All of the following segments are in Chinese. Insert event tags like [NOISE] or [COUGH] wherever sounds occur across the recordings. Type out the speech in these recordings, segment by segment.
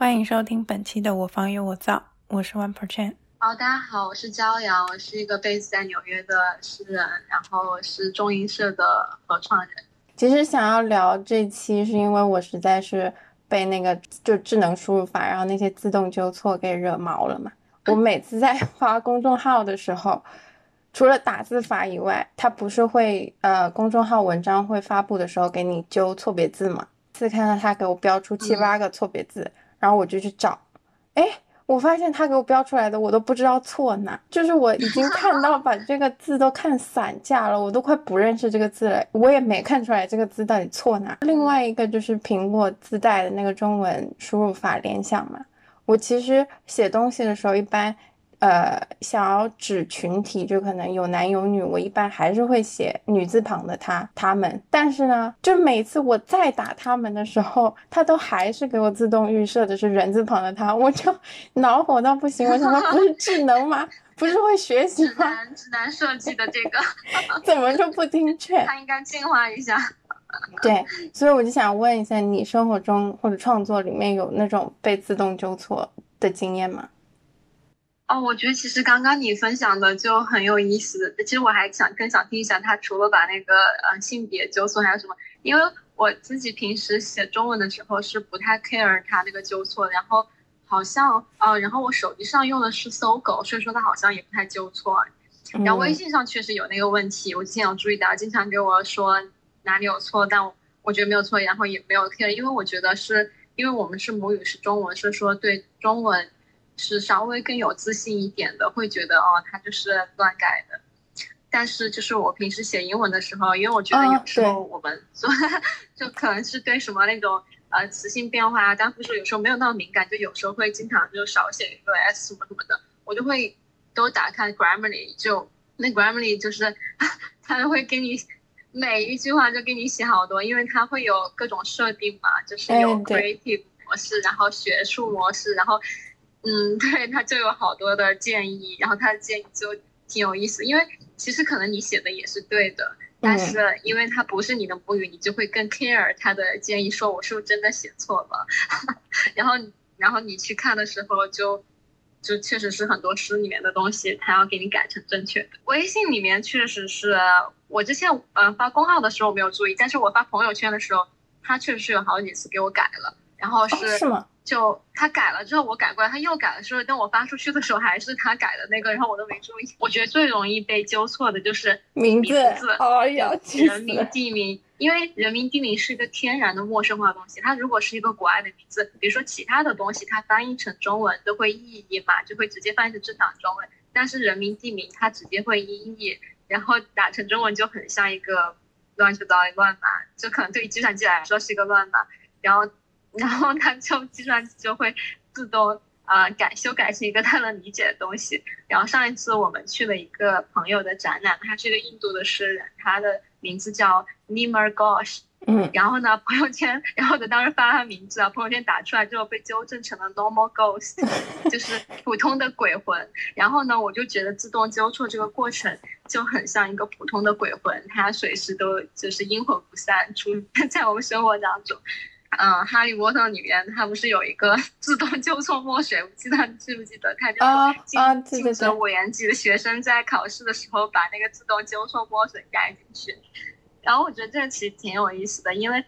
欢迎收听本期的《我房有我造》，我是 One Percent。好，大家好，我是骄阳，我是一个 base 在纽约的诗人，然后是中音社的合创人。其实想要聊这期，是因为我实在是被那个就智能输入法，然后那些自动纠错给惹毛了嘛。我每次在发公众号的时候，除了打字法以外，它不是会呃公众号文章会发布的时候给你纠错别字嘛？次看到它给我标出七八个错别字。然后我就去找，哎，我发现他给我标出来的我都不知道错哪，就是我已经看到把这个字都看散架了，我都快不认识这个字了，我也没看出来这个字到底错哪。另外一个就是苹果自带的那个中文输入法联想嘛，我其实写东西的时候一般。呃，想要指群体，就可能有男有女，我一般还是会写女字旁的他、他们。但是呢，就每次我再打他们的时候，他都还是给我自动预设的是人字旁的他，我就 [LAUGHS] 恼火到不行。我想说，不是智能吗？不是会学习吗？指南指南设计的这个，[LAUGHS] 怎么就不听劝？他应该进化一下。对，所以我就想问一下，你生活中或者创作里面有那种被自动纠错的经验吗？哦，我觉得其实刚刚你分享的就很有意思。其实我还想更想听一下，他除了把那个呃性别纠错还有什么？因为我自己平时写中文的时候是不太 care 他那个纠错，然后好像呃，然后我手机上用的是搜狗，所以说它好像也不太纠错。然后微信上确实有那个问题，我之前有注意到，经常给我说哪里有错，但我觉得没有错，然后也没有 care，因为我觉得是因为我们是母语是中文，所以说对中文。是稍微更有自信一点的，会觉得哦，他就是乱改的。但是就是我平时写英文的时候，因为我觉得有时候我们做 [LAUGHS] 就可能是对什么那种呃词性变化啊、单复数有时候没有那么敏感，就有时候会经常就少写一个 s 什么什么的，我就会都打开 Grammarly，就那 Grammarly 就是 [LAUGHS] 他会给你每一句话就给你写好多，因为它会有各种设定嘛，就是有 creative 模式，然后学术模式，然后。嗯，[LAUGHS] 对，他就有好多的建议，然后他的建议就挺有意思，因为其实可能你写的也是对的，但是因为他不是你的母语，你就会更 care 他的建议，说我是不是真的写错了，[LAUGHS] 然后然后你去看的时候，就就确实是很多诗里面的东西，他要给你改成正确的。微信里面确实是我之前呃发公号的时候没有注意，但是我发朋友圈的时候，他确实是有好几次给我改了，然后是是吗？就他改了之后，我改过来，他又改的时候，等我发出去的时候，还是他改的那个，然后我都没注意。我觉得最容易被纠错的就是名字，哎呀，人名、地名，因为人名、地名是一个天然的陌生化东西。它如果是一个国外的名字，比如说其他的东西，它翻译成中文都会意译嘛，就会直接翻译成正常中文。但是人名、地名，它直接会音译，然后打成中文就很像一个乱七八糟的乱码，就可能对于计算机来说是一个乱码，然后。然后它就计算机就会自动呃改修改成一个它能理解的东西。然后上一次我们去了一个朋友的展览，他是一个印度的诗人，他的名字叫 Nimar Ghosh。嗯。然后呢，朋友圈，然后呢，当时发他名字啊，朋友圈打出来之后被纠正成了 Normal Ghost，[LAUGHS] 就是普通的鬼魂。然后呢，我就觉得自动纠错这个过程就很像一个普通的鬼魂，他随时都就是阴魂不散出现在我们生活当中。嗯，《哈利波特》里面他不是有一个 [LAUGHS] 自动纠错墨水？我记得记不记得？他就禁禁止五年级的学生在考试的时候把那个自动纠错墨水盖进去。然后我觉得这个其实挺有意思的，因为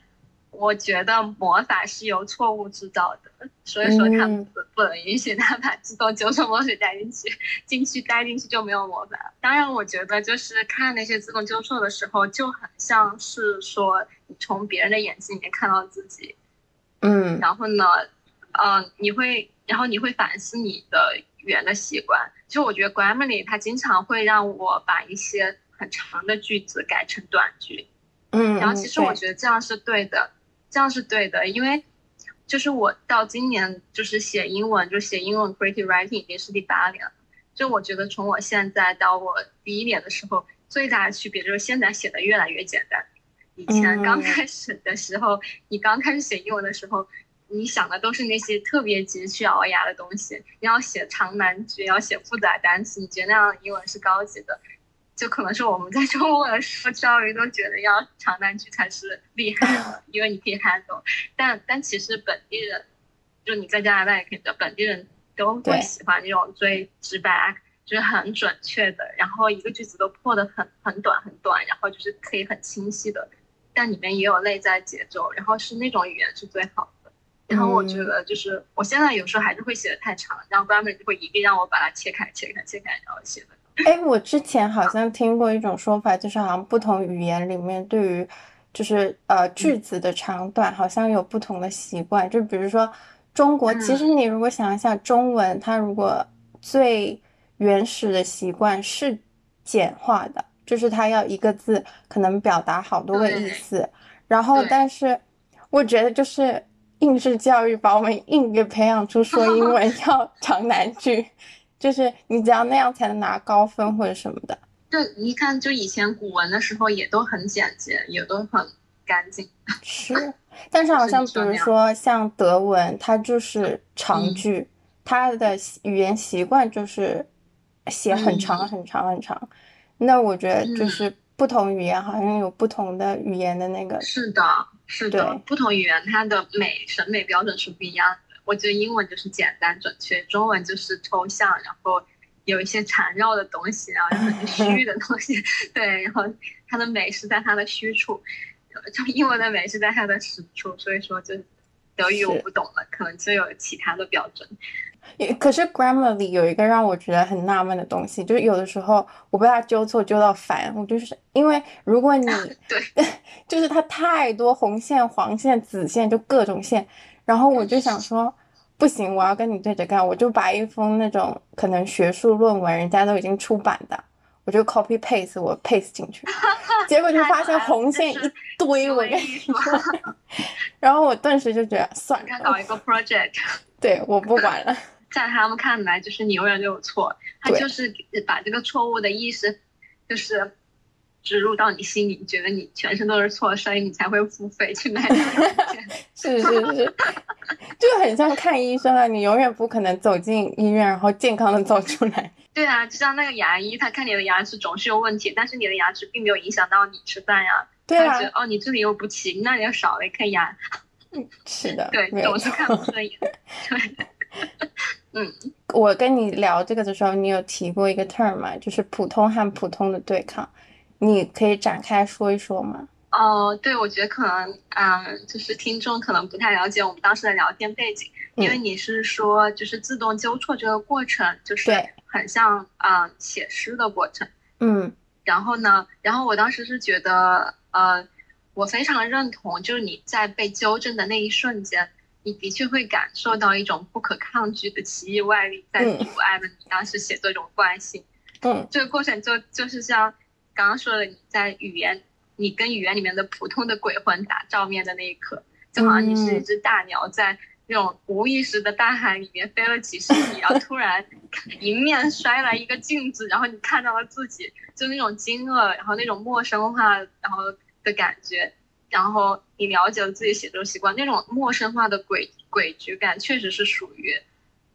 我觉得魔法是由错误制造的，所以说他们不不能允许他把自动纠错魔水带进去，进去带进去就没有魔法。当然，我觉得就是看那些自动纠错的时候，就很像是说。从别人的眼睛里面看到自己，嗯，然后呢，嗯，你会，然后你会反思你的语言的习惯。就我觉得 Grammarly 它经常会让我把一些很长的句子改成短句，嗯，然后其实我觉得这样是对的，这样是对的，因为就是我到今年就是写英文，就写英文 creative writing 已经是第八年了。就我觉得从我现在到我第一年的时候，最大的区别就是现在写的越来越简单。以前刚开始的时候，你刚开始写英文的时候，你想的都是那些特别急需熬牙的东西。你要写长难句，要写复杂单词，你觉得那样英文是高级的，就可能是我们在中文说教育都觉得要长难句才是厉害的，[LAUGHS] 因为你可以 handle。但但其实本地人，就你在加拿大也可以的，本地人都会喜欢那种最直白，就是很准确的，然后一个句子都破的很很短很短，然后就是可以很清晰的，但里面也有内在节奏，然后是那种语言是最好的。然后我觉得就是我现在有时候还是会写的太长，然后 Grammarly 就会一定让我把它切开切开切开，然后写的。哎，我之前好像听过一种说法，就是好像不同语言里面对于，就是呃句子的长短，好像有不同的习惯。就比如说中国，其实你如果想一下中文，它如果最原始的习惯是简化的，就是它要一个字可能表达好多个意思。然后，但是我觉得就是应试教育把我们硬给培养出说英文 [LAUGHS] 要长难句。就是你只要那样才能拿高分或者什么的。对，你看就以前古文的时候也都很简洁，也都很干净。[LAUGHS] 是，但是好像比如说像德文，它就是长句，它的语言习惯就是写很长很长很长。那我觉得就是不同语言好像有不同的语言的那个。是的，是的，不同语言它的美审美标准是不一样的。我觉得英文就是简单准确，中文就是抽象，然后有一些缠绕的东西，然后很 [LAUGHS] 虚的东西。对，然后它的美是在它的虚处，就英文的美是在它的实处。所以说，就德语我不懂了，可能就有其他的标准。可是 Grammarly 有一个让我觉得很纳闷的东西，就是有的时候我被它纠错纠到烦。我就是因为如果你 [LAUGHS] 对，[LAUGHS] 就是它太多红线、黄线、紫线，就各种线，然后我就想说。不行，我要跟你对着干。我就把一封那种可能学术论文，人家都已经出版的，我就 copy paste 我 paste 进去，[LAUGHS] 结果就发现红线一堆，我跟你说，然后我顿时就觉得算了，搞一个 project，[LAUGHS] 对我不管了。[LAUGHS] 在他们看来，就是你永远都有错，他就是把这个错误的意识，就是。植入到你心里，觉得你全身都是错，所以你才会付费去买。[LAUGHS] 是是是，就很像看医生啊，你永远不可能走进医院然后健康的走出来。对啊，就像那个牙医，他看你的牙齿总是有问题，但是你的牙齿并没有影响到你吃饭呀。对啊。哦，你这里又不齐，那里又少了一颗牙。嗯，是的。对，总是看不顺眼。对。[LAUGHS] 嗯，我跟你聊这个的时候，你有提过一个 term 嘛？就是普通和普通的对抗。你可以展开说一说吗？哦，对，我觉得可能，嗯，就是听众可能不太了解我们当时的聊天背景，因为你是说，就是自动纠错这个过程，就是很像，嗯，写诗的过程，嗯，然后呢，然后我当时是觉得，呃，我非常认同，就是你在被纠正的那一瞬间，你的确会感受到一种不可抗拒的奇异外力在阻碍了你当时写作这种惯性，嗯，这个过程就就是像。刚刚说的，你在语言，你跟语言里面的普通的鬼魂打照面的那一刻，就好像你是一只大鸟，在那种无意识的大海里面飞了几十米，然后突然迎面摔来一个镜子，然后你看到了自己，就那种惊愕，然后那种陌生化，然后的感觉，然后你了解了自己写作习惯，那种陌生化的诡诡谲感，确实是属于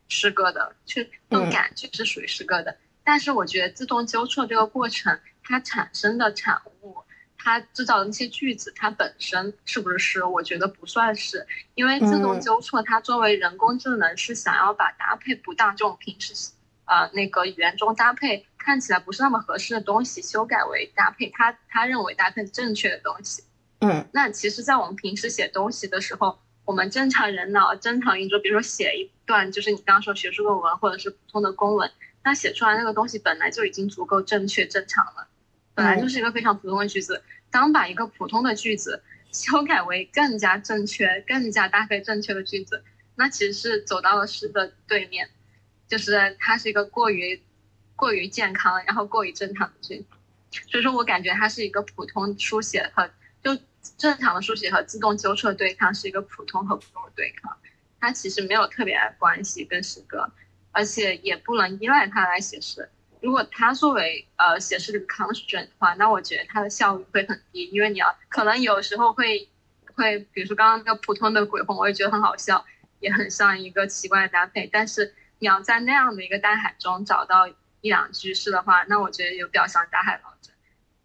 诗歌的，确那种感觉是属于诗歌的。但是我觉得自动纠错这个过程。它产生的产物，它制造的那些句子，它本身是不是诗？我觉得不算是，因为自动纠错，它作为人工智能是想要把搭配不当这种平时，呃，那个语言中搭配看起来不是那么合适的东西修改为搭配他他认为搭配正确的东西。嗯，那其实，在我们平时写东西的时候，我们正常人脑正常运作，比如说写一段，就是你刚刚说学术论文或者是普通的公文，那写出来那个东西本来就已经足够正确正常了。本来就是一个非常普通的句子，当把一个普通的句子修改为更加正确、更加搭配正确的句子，那其实是走到了诗的对面，就是它是一个过于过于健康，然后过于正常的句子。所以说我感觉它是一个普通书写和就正常的书写和自动纠错对抗是一个普通和普通的对抗，它其实没有特别关系跟诗歌，而且也不能依赖它来写诗。如果它作为呃写诗这个 constraint 的话，那我觉得它的效率会很低，因为你要可能有时候会会，比如说刚刚那个普通的鬼魂，我也觉得很好笑，也很像一个奇怪的搭配。但是你要在那样的一个大海中找到一两句诗的话，那我觉得有比较像大海捞针。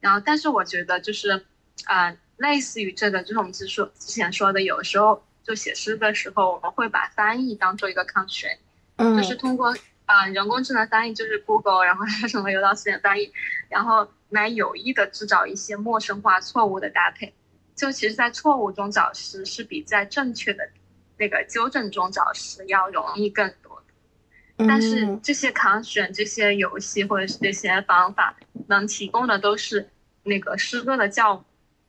然后，但是我觉得就是啊，类似于这个，就是我们之说之前说的，有时候。就写诗的时候，我们会把翻译当做一个 constraint，嗯，就是通过啊、人工智能翻译，就是 Google，然后还有什么有道词典翻译，然后来有意的制造一些陌生化、错误的搭配。就其实，在错误中找诗是比在正确的那个纠正中找诗要容易更多的。但是嗯这些 constraint、这些游戏或者是这些方法，能提供的都是那个诗歌的教母，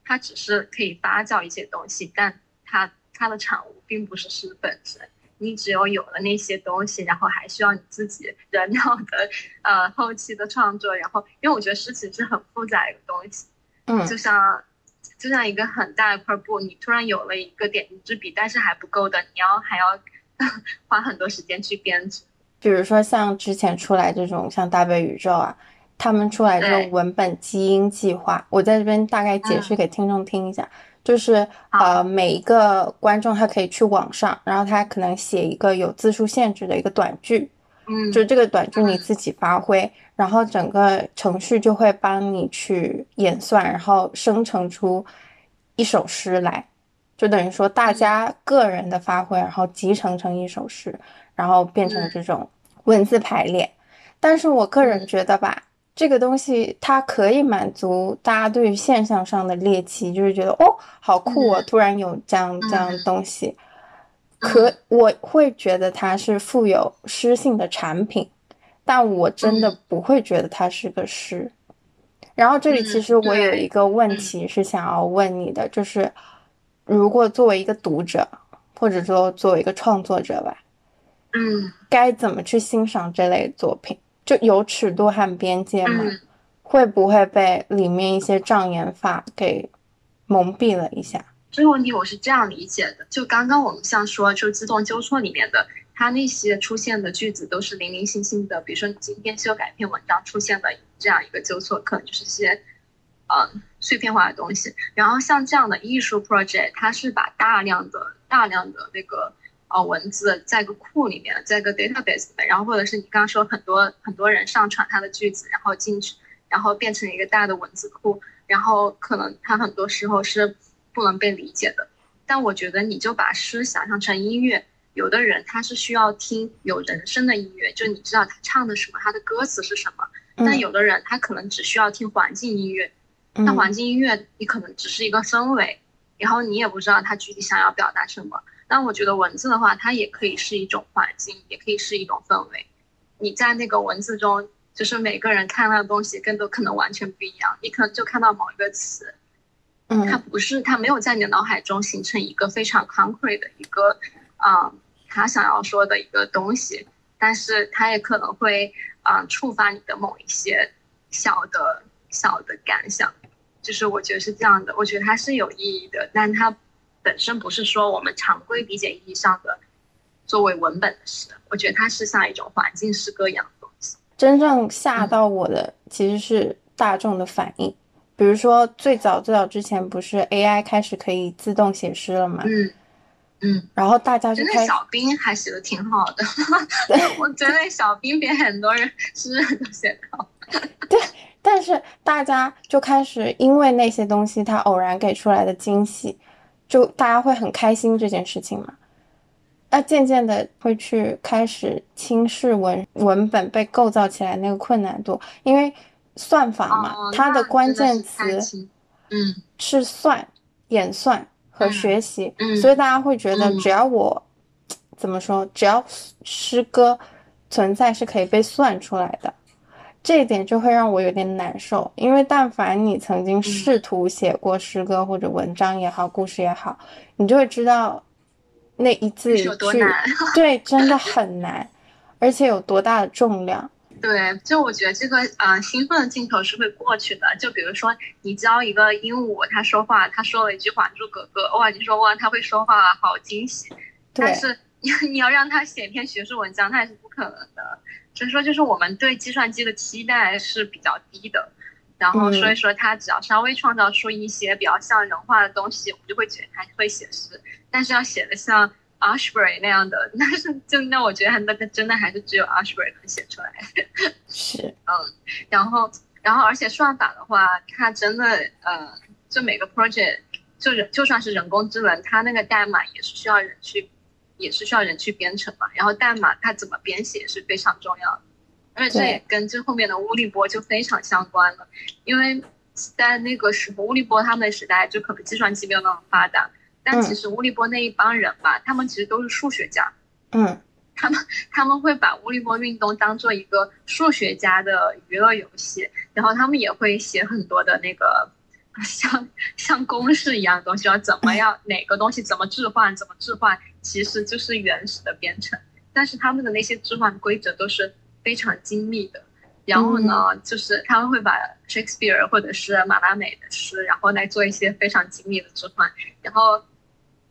它只是可以发酵一些东西，但它它的产物并不是诗本身。你只有有了那些东西，然后还需要你自己人脑的呃后期的创作，然后因为我觉得诗词是很复杂一个东西，嗯。就像就像一个很大一块布，你突然有了一个点睛之笔，但是还不够的，你要还要 [LAUGHS] 花很多时间去编织。比如说像之前出来这种像大悲宇宙啊，他们出来这对。种文本基因计划，我在这边大概解释给听众听一下，就是呃每一个观众他可以去网上，然后他可能写一个有字数限制的一个短句，嗯，就这个短句你嗯自己发挥，然后整个程序就会帮你去演算，然后生成出一首诗来，就等于说大家个人的发挥，然后集成成一首诗，然后变成。嗯这种文字排列。但是我个人嗯。觉得吧，这个东西它可以满足大家对于现象上的猎奇，就是觉得哦，好酷哦，嗯突然有这样这样东西。可我会觉得它是富有诗性的产品，但我真的嗯不会觉得它是个诗。然后这里其嗯实我有一个问嗯题是想要问你的，就是如果作为一个读者，或者说作为一个创作者吧，嗯该怎么去欣赏这类作品？就有尺度和边界吗？嗯会不会被里面一些障眼法给蒙蔽了一下？这个问题我是这样理解的，就刚刚我们像说，就自动纠错里面的，它那些出现的句子都是零零星星的，比如说你今天修改一篇文章出现的这样一个纠错，可能就是一些嗯碎片化的东西。然后像这样的艺术 project，它是把大量的大量的那个呃文字在一个库里面，在一个 database 里面，然后或者是你刚刚说很多很多人上传他的句子，然后进去，然后变成一个大的文字库，然后可能他很多时候是不能被理解的。但我觉得你就把诗想象成音乐，有的人他是需要听有人声的音乐，就你知道他唱的什么，他的歌词是什么。但嗯有的人他可能只需要听环境音乐，嗯那环境音乐你可能只是一个氛围，然后你也不知道他具体想要表达什么。但我觉得文字的话，它也可以是一种环境，也可以是一种氛围。你在那个文字中，就是每个人看到的东西更多可能完全不一样。你可能就看到某一个词，嗯它嗯不是，它没有在你的脑海中形成一个非常 concrete 的一个，啊、他想要说的一个东西，但是它也可能会，啊、触发你的某一些小的小的感想，就是我觉得是这样的，我觉得它是有意义的，但它本身不是说我们常规理解意义上的作为文本的诗，我觉得它是像一种环境诗歌一样的东西。真正吓到我的其实是大众的反应。比如说，最早最早之前不是 AI 开始可以自动写诗了吗？嗯嗯。然后大家就开始小兵还写的挺好的，[LAUGHS] 我觉得小兵比很多人诗人都写得好。[LAUGHS] 对但是大家就开始因为那些东西它偶然给出来的惊喜，就大家会很开心这件事情嘛。那渐渐的会去开始轻视文文本被构造起来那个困难度，因为算法嘛，哦，它的关键词嗯。是算、演算和嗯。学习，嗯。所以大家会觉得嗯。只要我、怎么说，只要诗歌存在是可以被算出来的，这一点就会让我有点难受。因为但凡你曾嗯经试图写过诗歌或者文章也好，故事也好，你就会知道那一字一是有多句，难 [LAUGHS] [LAUGHS] 对，真的很难，而且有多大的重量。对，就我觉得这个呃兴奋的镜头是会过去的。就比如说你教一个鹦鹉，它说话，它说了一句《还珠格格》，哇，你说哇，它会说话，好惊喜。但，是你 [LAUGHS] 你要让它写一篇学术文章，它也是不可能的。所以说，就是我们对计算机的期待是比较低的。然后嗯所以说，它只要稍微创造出一些比较像人话的东西，我们就会觉得它会写诗。但是要写的像 Ashbury 那样的，[LAUGHS] 那是就那我觉得那个真的还是只有 Ashbury 能写出来。[LAUGHS] 是，嗯然后，然后而且算法的话，它真的呃，就每个 project 就就算是人工智能，它那个代码也是需要人去，也是需要人去编程嘛。然后代码它怎么编写是非常重要的，而且这也跟这后面的乌力波就非常相关了。因为在那个时候，乌力波他们的时代就可能计算机没有那么发达，但其实乌力波那一帮人吧，他们其实都是数学家。嗯，他们他们会把乌力波运动当做一个数学家的娱乐游戏，然后他们也会写很多的那个。[LAUGHS] 像像公式一样的东西，要怎么 [LAUGHS] 样哪个东西怎么置换，怎么置换，其实就是原始的编程。但是他们的那些置换规则都是非常精密的。然后呢，就是他们会把 Shakespeare 或者是马拉美的诗，然后来做一些非常精密的置换。然后，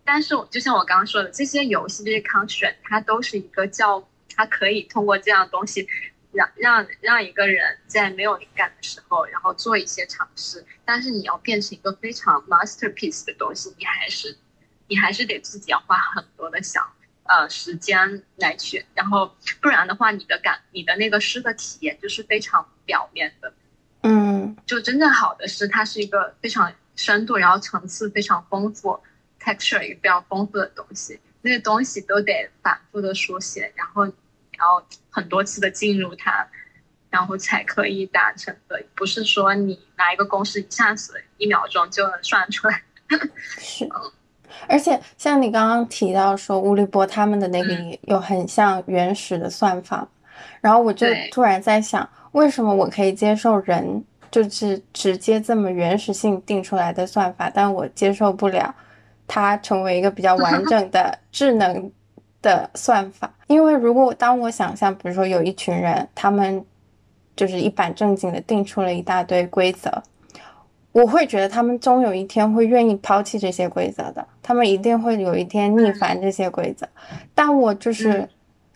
但是就像我刚刚说的，这些游戏这些 construct，它都是一个叫它可以通过这样东西。让让让一个人在没有灵感的时候，然后做一些尝试，但是你要变成一个非常 masterpiece 的东西，你还是你还是得自己要花很多的想呃时间来去，然后不然的话，你的感你的那个诗的体验就是非常表面的，嗯，就真正好的诗，它是一个非常深度，然后层次非常丰富，texture 也非常丰富的东西，那些东西都得反复的书写，然后。然后很多次的进入它，然后才可以达成的，不是说你拿一个公式一下子一秒钟就能算出来。[LAUGHS] 是，而且像你刚刚提到说乌力波他们的那个有很像原始的算法，然后我就突然在想，为什么我可以接受人就是直接这么原始性定出来的算法，但我接受不了它成为一个比较完 [LAUGHS] 整的智能。的算法，因为如果当我想象，比如说有一群人，他们就是一板正经的定出了一大堆规则，我会觉得他们终有一天会愿意抛弃这些规则的，他们一定会有一天逆反这些规则。但我就是，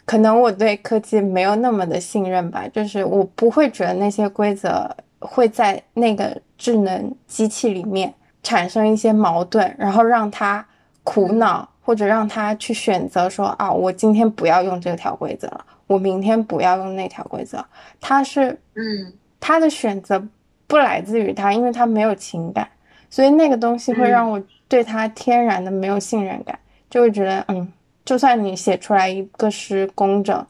可能我对科技没有那么的信任吧，就是我不会觉得那些规则会在那个智能机器里面产生一些矛盾，然后让他苦恼。或者让他去选择说啊，我今天不要用这条规则了，我明天不要用那条规则。他是，嗯，他的选择不来自于他，因为他没有情感，所以那个东西会让我对他天然的没有信任感，就会觉得，嗯，就算你写出来一个诗工整、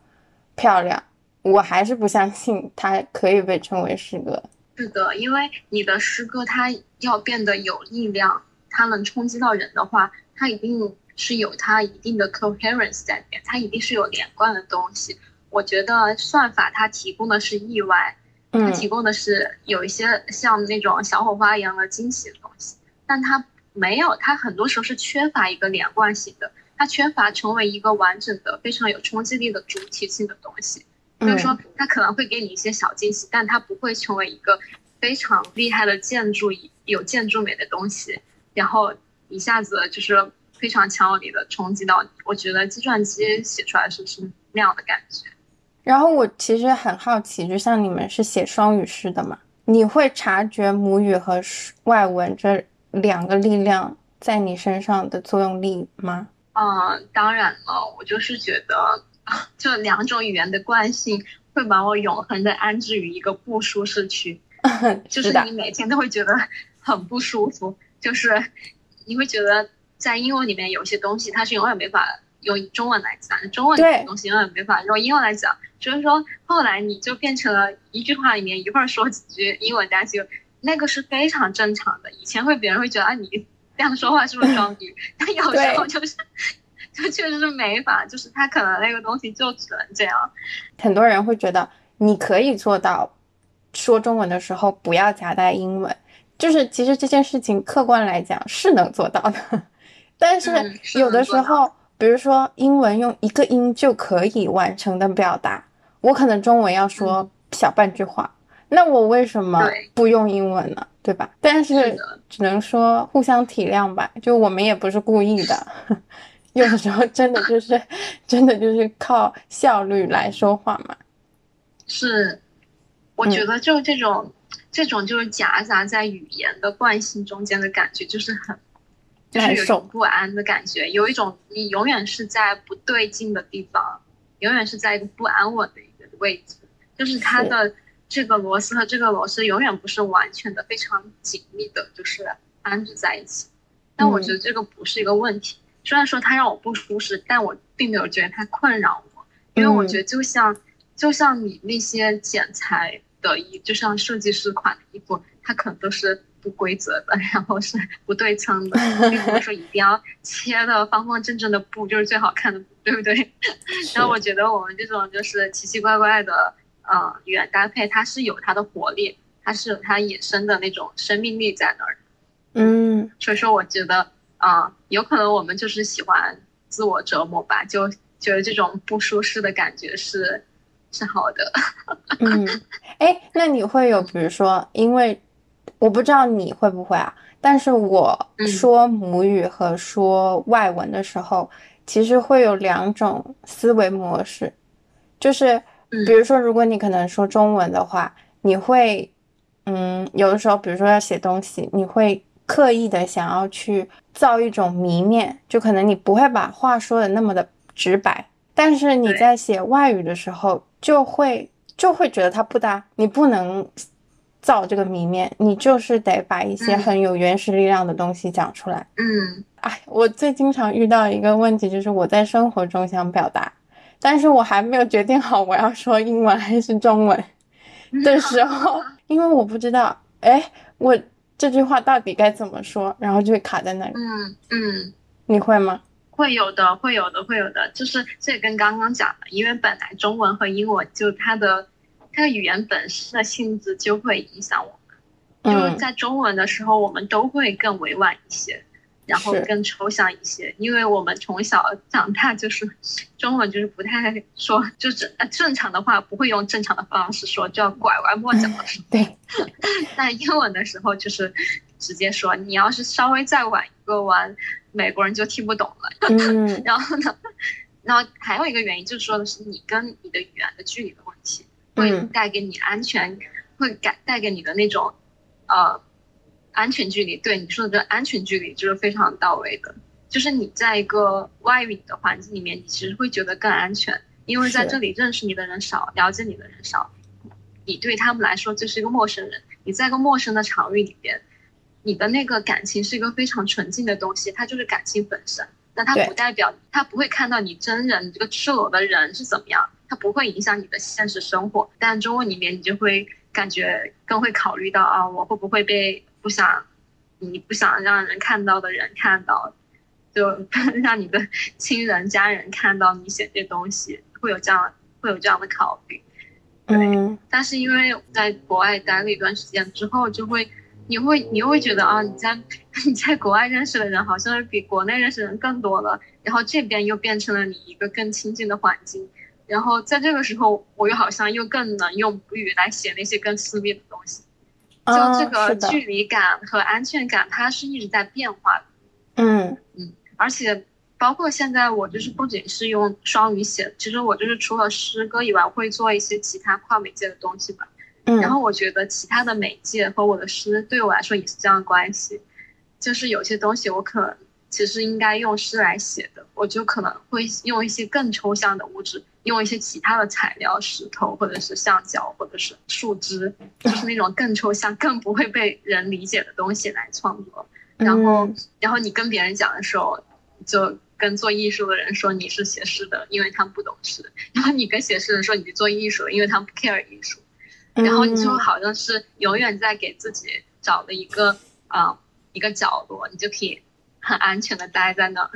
漂亮，我还是不相信它可以被称为诗歌。是的，因为你的诗歌它要变得有力量，它能冲击到人的话，它一定。是有它一定的 coherence 在里面，它一定是有连贯的东西。我觉得算法它提供的是意外，它提供的是有一些像那种小火花一样的惊喜的东西，但它没有，它很多时候是缺乏一个连贯性的，它缺乏成为一个完整的、非常有冲击力的主体性的东西。就是说，它可能会给你一些小惊喜，但它不会成为一个非常厉害的建筑、有建筑美的东西，然后一下子就是。非常强有力的冲击到你，我觉得计算机写出来是是那样的感觉。然后我其实很好奇，就像你们是写双语诗的嘛，你会察觉母语和外文这两个力量在你身上的作用力吗？嗯，当然了，我就是觉得，[LAUGHS] 就两种语言的惯性会把我永恒的安置于一个不舒适区，[LAUGHS] 就是你每天都会觉得 [LAUGHS] 很不舒服，就是你会觉得。在英文里面有些东西，它是永远没法用中文来讲，中文的东西永远没法用英文来讲。所以说，后来你就变成了一句话里面一会儿说几句英文单词，那个是非常正常的。以前会别人会觉得啊，你这样说话是不是装逼？[LAUGHS] 但有时候就是，就确实是没法，就是他可能那个东西就只能这样。很多人会觉得你可以做到说中文的时候不要夹带英文，就是其实这件事情客观来讲是能做到的。[LAUGHS] 但是有的时候，比如说英文用一个音就可以完成的表达，我可能中文要说小半句话，那我为什么不用英文呢？对吧？但是只能说互相体谅吧，就我们也不是故意的，[LAUGHS] 有的时候真的就是 [LAUGHS] 真的就是靠效率来说话嘛。是，我觉得就这种这种就是夹杂在语言的惯性中间的感觉，就是很。就是有一种不安的感觉，有一种你永远是在不对劲的地方，永远是在一个不安稳的一个位置，就是它的这个螺丝和这个螺丝永远不是完全的非常紧密的，就是安置在一起。但我觉得这个不是一个问题。虽然说它让我不舒适，但我并没有觉得它困扰我，因为我觉得就像就像你那些剪裁的衣，就像设计师款的衣服，它可能都是不规则的，[LAUGHS] 然后是不对称的，[LAUGHS] 并不是说一定要切的方方正正的布就是最好看的布，对不对？[LAUGHS] 然后我觉得我们这种就是奇奇怪怪的呃语言搭配，它是有它的活力，它是有它野生的那种生命力在那儿。嗯，所以说我觉得。啊，有可能我们就是喜欢自我折磨吧，就觉得这种不舒适的感觉是是好的。嗯，哎，那你会有，比如说，因为我不知道你会不会啊，但是我说母语和说外文的时候，其实会有两种思维模式，就是比如说，如果你可能说中文的话，你会，嗯，有的时候，比如说要写东西，你会。刻意的想要去造一种谜面，就可能你不会把话说的那么的直白，但是你在写外语的时候，就会就会觉得它不搭，你不能造这个谜面，你就是得把一些很有原始力量的东西讲出来。嗯，哎，我最经常遇到一个问题就是我在生活中想表达，但是我还没有决定好我要说英文还是中文 [LAUGHS] 的时候，因为我不知道，哎，我。这句话到底该怎么说？然后就会卡在那里。嗯嗯，你会吗？会有的，会有的，会有的。就是这跟刚刚讲的，因为本来中文和英文就它的它的语言本身的性质就会影响我们。就是在中文的时候，我们都会更委婉一些。然后更抽象一些，因为我们从小长大就是中文，就是不太说，[LAUGHS] 就正正常的话不会用正常的方式说，就要拐弯抹角的说。[LAUGHS] 对。[LAUGHS] 但英文的时候就是直接说，你要是稍微再晚一个弯，美国人就听不懂了。嗯。然后呢，然后还有一个原因就是说的是你跟你的语言的距离的问题，会带给你安全，会带带给你的那种，呃。安全距离，对你说的这安全距离就是非常到位的。就是你在一个外语的环境里面，你其实会觉得更安全，因为在这里认识你的人少，了解你的人少，你对他们来说就是一个陌生人。你在一个陌生的场域里边，你的那个感情是一个非常纯净的东西，它就是感情本身。那它不代表他不会看到你真人你这个赤裸的人是怎么样，它不会影响你的现实生活。但中文里面你就会感觉更会考虑到啊，我会不会被。不想，你不想让人看到的人看到，就 [LAUGHS] 让你的亲人家人看到你写这东西，会有这样会有这样的考虑。对，但是因为在国外待了一段时间之后，就会你会你会觉得啊，你在 [LAUGHS] 你在国外认识的人好像是比国内认识的人更多了，然后这边又变成了你一个更亲近的环境，然后在这个时候，我又好像又更能用母语来写那些更私密的东西。就这个距离感和安全感，它是一直在变化的。嗯嗯，而且包括现在我就是不仅是用双语写，其实我就是除了诗歌以外，会做一些其他跨媒介的东西吧。嗯，然后我觉得其他的媒介和我的诗对我来说也是这样的关系，就是有些东西我可能其实应该用诗来写的，我就可能会用一些更抽象的物质。用一些其他的材料，石头或者是橡胶或者是树枝，就是那种更抽象、更不会被人理解的东西来创作。然后，然后你跟别人讲的时候，就跟做艺术的人说你是写诗的，因为他们不懂诗；然后你跟写诗的人说你是做艺术，因为他们不 care 艺术。然后你就好像是永远在给自己找了一个啊一个角落，你就可以很安全的待在那儿。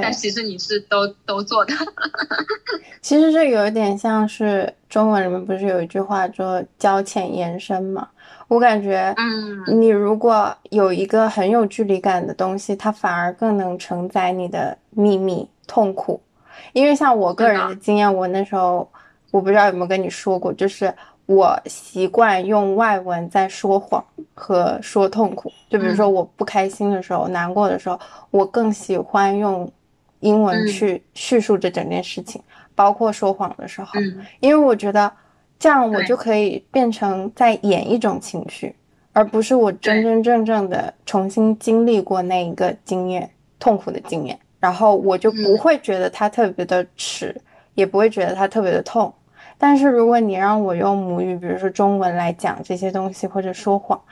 但其实你是都都做的，[LAUGHS] 其实这有一点像是中文里面不是有一句话说“交浅言深”嘛？我感觉，嗯，你如果有一个很有距离感的东西，它反而更能承载你的秘密、痛苦。因为像我个人的经验，我那时候我不知道有没有跟你说过，就是。我习惯用外文在说谎和说痛苦，就比如说我不开心的时候、难过的时候，我更喜欢用英文去叙述这整件事情，包括说谎的时候，因为我觉得这样我就可以变成在演一种情绪，而不是我真真正正的重新经历过那一个经验、痛苦的经验，然后我就不会觉得它特别的耻，也不会觉得它特别的痛。但是如果你让我用母语，比如说中文来讲这些东西，或者说谎，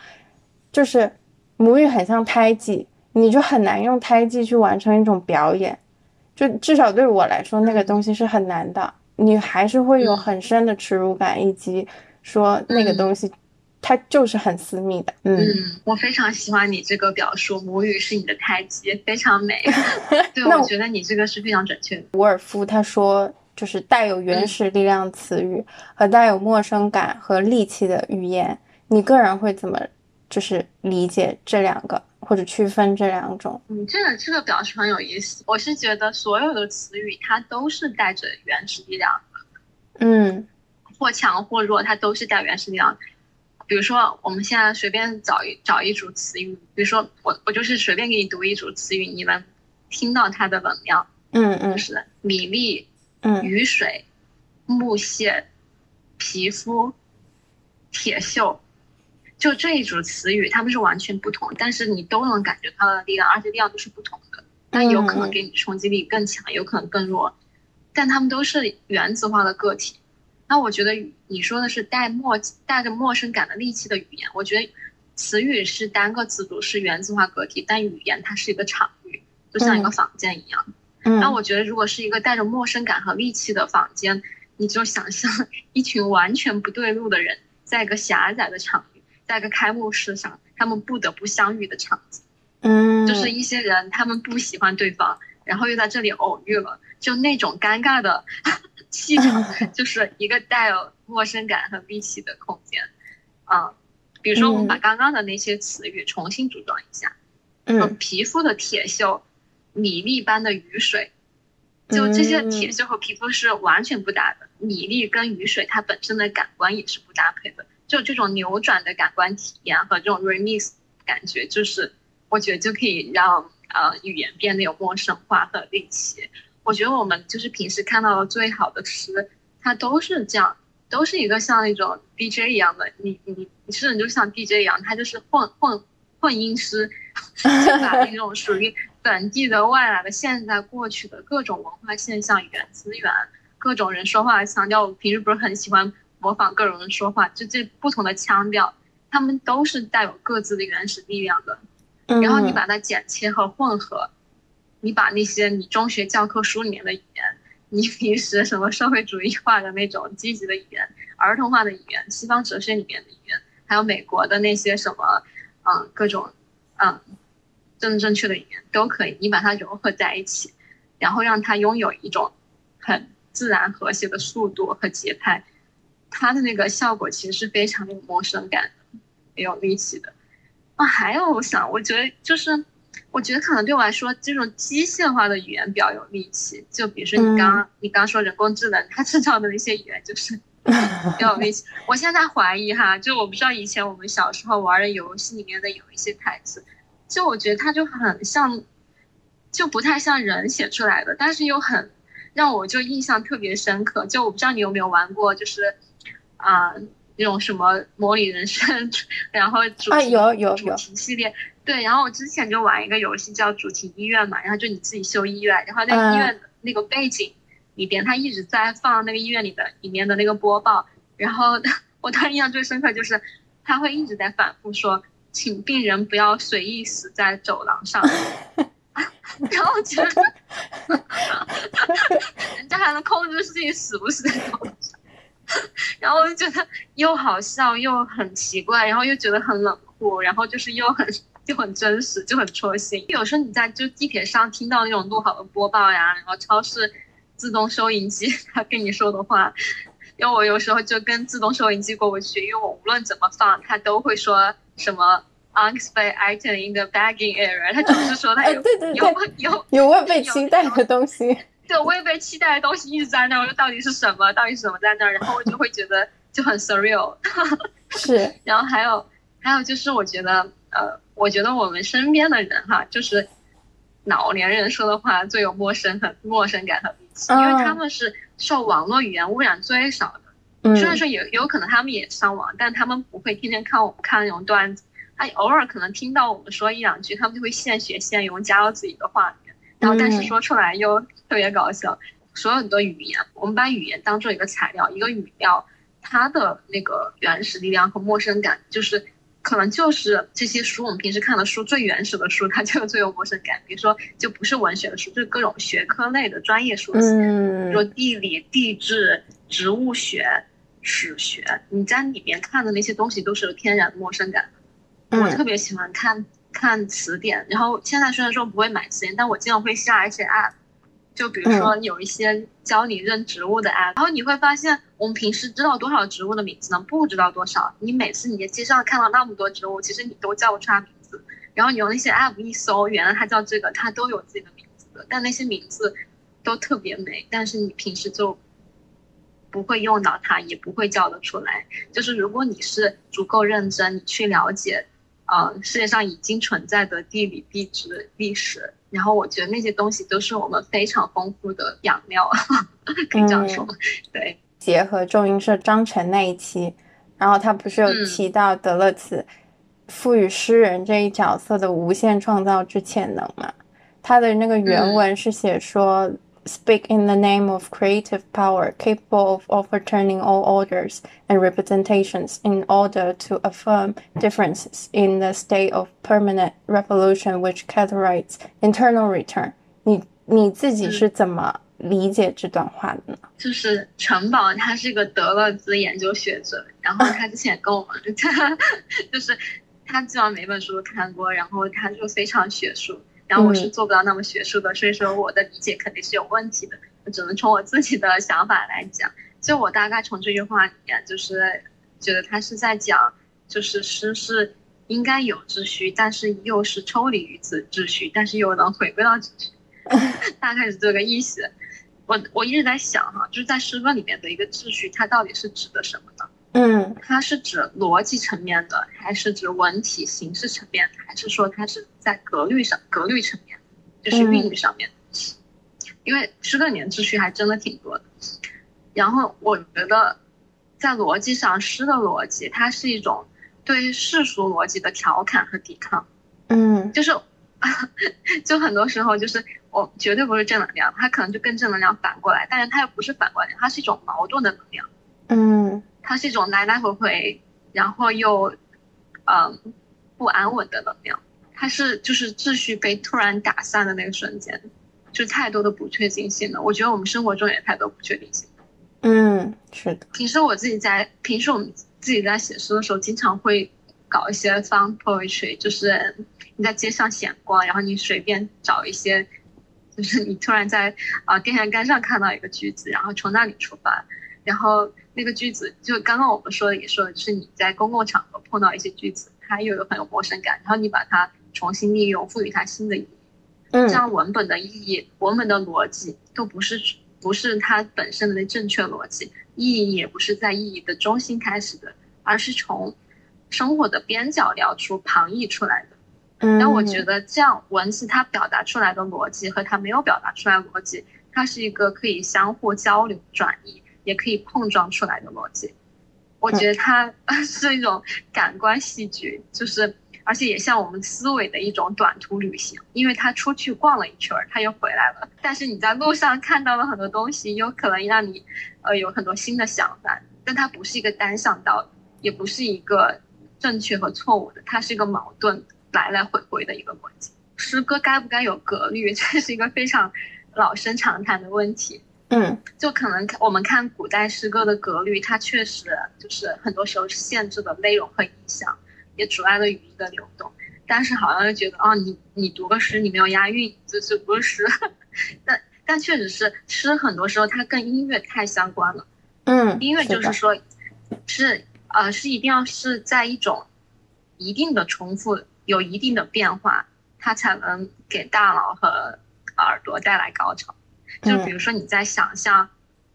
就是母语很像胎记，你就很难用胎记去完成一种表演。就至少对我来说，那个东西是很难的，你还是会有很深的耻辱感，以及说那个东西。它就是很私密的，嗯，我非常喜欢你这个表述，母语是你的胎记，非常美。[LAUGHS] 对，我觉得你这个是非常准确的。伍尔夫他说，就是带有原始力量词语和带有陌生感和戾气的语言，你个人会怎么就是理解这两个或者区分这两种？嗯，这个这个表示很有意思。我是觉得所有的词语它都是带着原始力量的，嗯，或强或弱，它都是带原始力量。比如说，我们现在随便找一找一组词语，比如说我我就是随便给你读一组词语，你们听到它的能量，嗯嗯，是米粒，嗯，雨水，木屑，皮肤，铁锈，就这一组词语，它们是完全不同，但是你都能感觉它的力量，而且力量都是不同的，但有可能给你冲击力更强，有可能更弱，但它们都是原子化的个体。那我觉得你说的是带陌带着陌生感的戾气的语言，我觉得词语是单个词组，是原子化个体，但语言它是一个场域，就像一个房间一样。那我觉得如果是一个带着陌生感和戾气的房间，你就想象 [LAUGHS] 一群完全不对路的人，在一个狭窄的场域，在一个开幕式上，他们不得不相遇的场景。嗯，就是一些人他们不喜欢对方，然后又在这里偶遇了，就那种尴尬的。[LAUGHS] 气场 [LAUGHS] 就是一个带有陌生感和戾气的空间，啊，比如说我们把刚刚的那些词语重新组装一下，嗯，皮肤的铁锈，米粒般的雨水，就这些铁锈和皮肤是完全不搭的，米粒跟雨水它本身的感官也是不搭配的，就这种扭转的感官体验和这种 remix 感觉，就是我觉得就可以让呃语言变得有陌生化和戾气。我觉得我们就是平时看到的最好的诗，它都是这样，都是一个像那种 DJ 一样的，你你你甚至就像 DJ 一样，它就是混混混音师，[LAUGHS] 就把那种属于本地的、外来的、现在、过去的各种文化现象、语言资源、各种人说话腔调，我平时不是很喜欢模仿各种人说话，就这不同的腔调，他们都是带有各自的原始力量的，然后你把它剪切和混合。你把那些你中学教科书里面的语言，你平时什么社会主义化的那种积极的语言、儿童化的语言、西方哲学里面的语言，还有美国的那些什么，嗯，各种，嗯，政治正确的语言都可以，你把它融合在一起，然后让它拥有一种很自然和谐的速度和节拍，它的那个效果其实是非常有陌生感的，也有力气的。啊，还有我想，我觉得就是。我觉得可能对我来说，这种机械化的语言比较有力气。就比如说你刚你刚说人工智能，它制造的那些语言就是 [LAUGHS] 有力气。我现在怀疑哈，就我不知道以前我们小时候玩的游戏里面的有一些台词，就我觉得它就很像，就不太像人写出来的，但是又很让我就印象特别深刻。就我不知道你有没有玩过，就是啊那种什么模拟人生，然后主题有有主题系列。对，然后我之前就玩一个游戏叫主题医院嘛，然后就你自己修医院，然后在医院的那个背景里边，它一直在放那个医院里的里面的那个播报，然后 [LAUGHS] 我当时印象最深刻就是他会一直在反复说，请病人不要随意死在走廊上，[LAUGHS] 然后我觉得 [LAUGHS] 人家还能控制自己死不死在走廊上，然后我就觉得又好笑又很奇怪，然后又觉得很冷酷，然后就是又很。就很真实，就很戳心。有时候你在就地铁上听到那种录好的播报呀，然后超市自动收银机他跟你说的话，因为我有时候就跟自动收银机过不去，因为我无论怎么放，他都会说什么 unexpected item in the bagging area，他就是说他 [LAUGHS] 有有有有未被期待的东西，[LAUGHS] 对，未被期待的东西一直在那儿，我说到底是什么？到底是什么在那儿？然后我就会觉得就很 surreal，[LAUGHS] 是。然后还有还有就是我觉得呃。我觉得我们身边的人哈，就是老年人说的话最有陌生和陌生感和戾气，因为他们是受网络语言污染最少的。虽然说有有可能他们也上网，但他们不会天天看我们看那种段子，他偶尔可能听到我们说一两句，他们就会现学现用，加到自己的话里面，然后但是说出来又特别搞笑。所有的语言，我们把语言当做一个材料，一个语料，它的那个原始力量和陌生感就是。可能就是这些书，我们平时看的书最原始的书，它就最有陌生感。比如说，就不是文学的书，就是各种学科类的专业书籍，比如说地理、地质、植物学、史学，你在里面看的那些东西都是有天然的陌生感。我特别喜欢看看词典，然后现在虽然说不会买词典，但我经常会下一些 app。就比如说有一些教你认植物的 app，然后你会发现，我们平时知道多少植物的名字呢？不知道多少。你每次你在街上看到那么多植物，其实你都叫不出它名字。然后你用那些 app 一搜，原来它叫这个，它都有自己的名字的。但那些名字都特别美，但是你平时就不会用到它，也不会叫得出来。就是如果你是足够认真，你去了解，呃，世界上已经存在的地理、地质、历史。然后我觉得那些东西都是我们非常丰富的养料，[LAUGHS] 可以这样说。对，结合中英社章程那一期，然后他不是有提到德勒兹赋予诗人这一角色的无限创造之潜能嘛？他的那个原文是写说。speak in the name of creative power capable of overturning all orders and representations in order to affirm differences in the state of permanent revolution which characterizes internal return。你你自己是怎么理解这段话的呢？就是城堡，他是一个德勒兹研究学者，然后他之前跟我们，就是他基本上每本书都看过，然后他就非常学术。 [LAUGHS] 然后我是做不到那么学术的，所以说我的理解肯定是有问题的。我只能从我自己的想法来讲。就我大概从这句话里面，就是觉得他是在讲，就是诗是应该有秩序，但是又是抽离于此秩序，但是又能回归到秩序，[LAUGHS] 大概是这个意思。我我一直在想哈，就是在诗歌里面的一个秩序，它到底是指的什么呢？嗯，它是指逻辑层面的，还是指文体形式层面，还是说它是在格律上格律层面，就是韵律上面？因为诗歌里面秩序还真的挺多的。然后我觉得，在逻辑上，诗的逻辑它是一种对世俗逻辑的调侃和抵抗。嗯，就是，[LAUGHS] 就很多时候就是我绝对不是正能量，它可能就跟正能量反过来，但是它又不是反过来，它是一种矛盾的能量。嗯。它是一种来来回回，然后又，嗯，不安稳的能量。它是就是秩序被突然打散的那个瞬间，就太多的不确定性了。我觉得我们生活中也太多不确定性。嗯，是的。平时我自己在平时我们自己在写诗的时候，经常会搞一些 fun poetry，就是你在街上闲逛，然后你随便找一些，就是你突然在啊电线杆上看到一个句子，然后从那里出发，然后。那个句子就刚刚我们说的也说了，就是你在公共场合碰到一些句子，它又有很有陌生感，然后你把它重新利用，赋予它新的意义。嗯，这样文本的意义、文本的逻辑都不是不是它本身的那正确逻辑，意义也不是在意义的中心开始的，而是从生活的边角料出旁逸出来的。嗯，但我觉得这样文字它表达出来的逻辑和它没有表达出来逻辑，它是一个可以相互交流转移。也可以碰撞出来的逻辑，我觉得它是一种感官戏剧，就是而且也像我们思维的一种短途旅行，因为他出去逛了一圈儿，他又回来了。但是你在路上看到了很多东西，有可能让你呃有很多新的想法，但它不是一个单向道，也不是一个正确和错误的，它是一个矛盾来来回回的一个逻辑。诗歌该不该有格律，[LAUGHS] 这是一个非常老生常谈的问题。嗯，就可能我们看古代诗歌的格律，它确实就是很多时候是限制了内容和意象，也阻碍了语义的流动。但是好像又觉得，哦，你你读个诗，你没有押韵，这这不是诗。[LAUGHS] 但但确实是诗，很多时候它跟音乐太相关了。嗯，音乐就是说，是呃是一定要是在一种一定的重复，有一定的变化，它才能给大脑和耳朵带来高潮。就比如说你在想象，